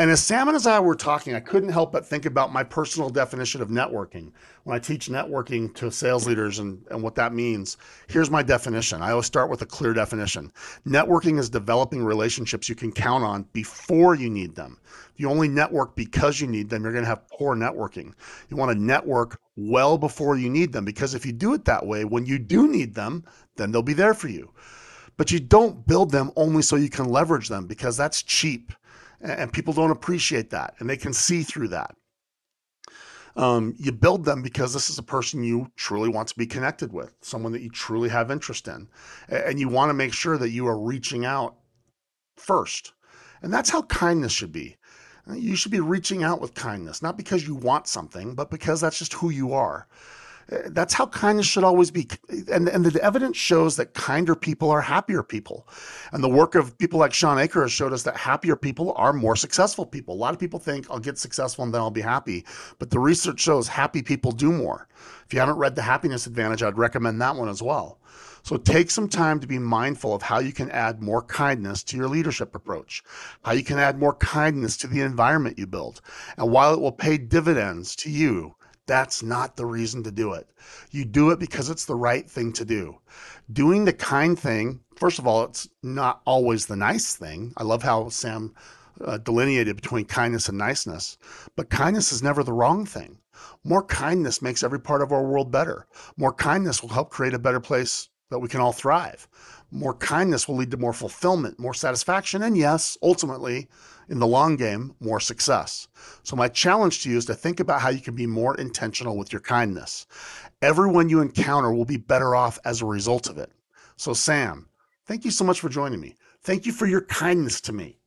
And as Sam and I were talking, I couldn't help but think about my personal definition of networking. When I teach networking to sales leaders and, and what that means, here's my definition. I always start with a clear definition. Networking is developing relationships you can count on before you need them. If you only network because you need them, you're going to have poor networking. You want to network well before you need them because if you do it that way, when you do need them, then they'll be there for you. But you don't build them only so you can leverage them because that's cheap and people don't appreciate that and they can see through that. Um, you build them because this is a person you truly want to be connected with someone that you truly have interest in and you want to make sure that you are reaching out first. And that's how kindness should be. You should be reaching out with kindness not because you want something but because that's just who you are that's how kindness should always be. And, and the evidence shows that kinder people are happier people. And the work of people like Shawn Achor has showed us that happier people are more successful people. A lot of people think I'll get successful and then I'll be happy. But the research shows happy people do more. If you haven't read The Happiness Advantage, I'd recommend that one as well. So take some time to be mindful of how you can add more kindness to your leadership approach, how you can add more kindness to the environment you build. And while it will pay dividends to you, that's not the reason to do it. You do it because it's the right thing to do. Doing the kind thing, first of all, it's not always the nice thing. I love how Sam uh, delineated between kindness and niceness, but kindness is never the wrong thing. More kindness makes every part of our world better. More kindness will help create a better place that we can all thrive. More kindness will lead to more fulfillment, more satisfaction, and yes, ultimately, in the long game, more success. So, my challenge to you is to think about how you can be more intentional with your kindness. Everyone you encounter will be better off as a result of it. So, Sam, thank you so much for joining me. Thank you for your kindness to me.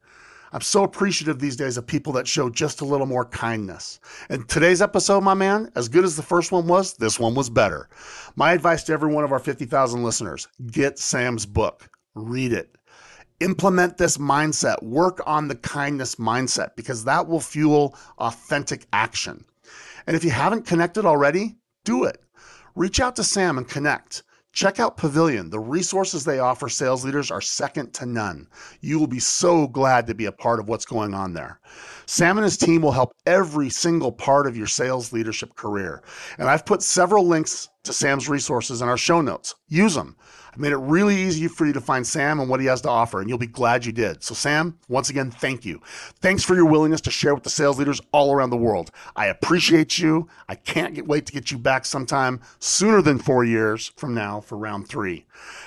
I'm so appreciative these days of people that show just a little more kindness. And today's episode, my man, as good as the first one was, this one was better. My advice to every one of our 50,000 listeners get Sam's book, read it implement this mindset, work on the kindness mindset, because that will fuel authentic action. And if you haven't connected already, do it. Reach out to Sam and connect. Check out Pavilion. The resources they offer sales leaders are second to none. You will be so glad to be a part of what's going on there. Sam and his team will help every single part of your sales leadership career. And I've put several links to Sam's resources in our show notes. Use them. I made it really easy for you to find Sam and what he has to offer, and you'll be glad you did. So, Sam, once again, thank you. Thanks for your willingness to share with the sales leaders all around the world. I appreciate you. I can't get, wait to get you back sometime sooner than four years from now for round three.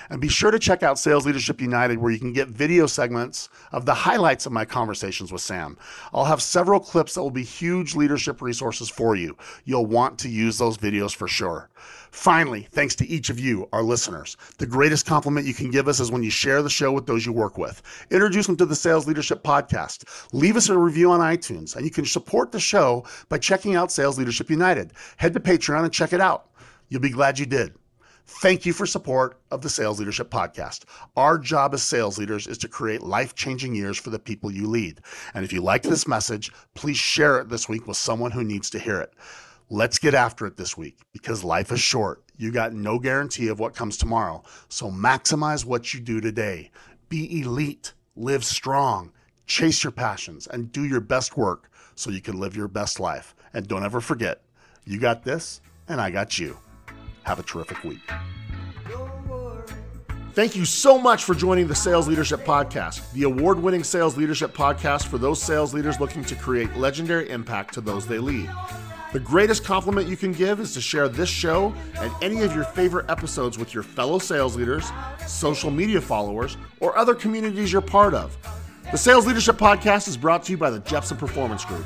And be sure to check out Sales Leadership United, where you can get video segments of the highlights of my conversations with Sam. I'll have several clips that will be huge leadership resources for you. You'll want to use those videos for sure. Finally, thanks to each of you, our listeners. The greatest compliment you can give us is when you share the show with those you work with. Introduce them to the Sales Leadership Podcast. Leave us a review on iTunes, and you can support the show by checking out Sales Leadership United. Head to Patreon and check it out. You'll be glad you did. Thank you for support of the Sales Leadership Podcast. Our job as sales leaders is to create life changing years for the people you lead. And if you like this message, please share it this week with someone who needs to hear it. Let's get after it this week because life is short. You got no guarantee of what comes tomorrow. So maximize what you do today. Be elite, live strong, chase your passions, and do your best work so you can live your best life. And don't ever forget, you got this, and I got you. Have a terrific week. Thank you so much for joining the Sales Leadership Podcast, the award winning sales leadership podcast for those sales leaders looking to create legendary impact to those they lead. The greatest compliment you can give is to share this show and any of your favorite episodes with your fellow sales leaders, social media followers, or other communities you're part of. The Sales Leadership Podcast is brought to you by the Jeppsen Performance Group.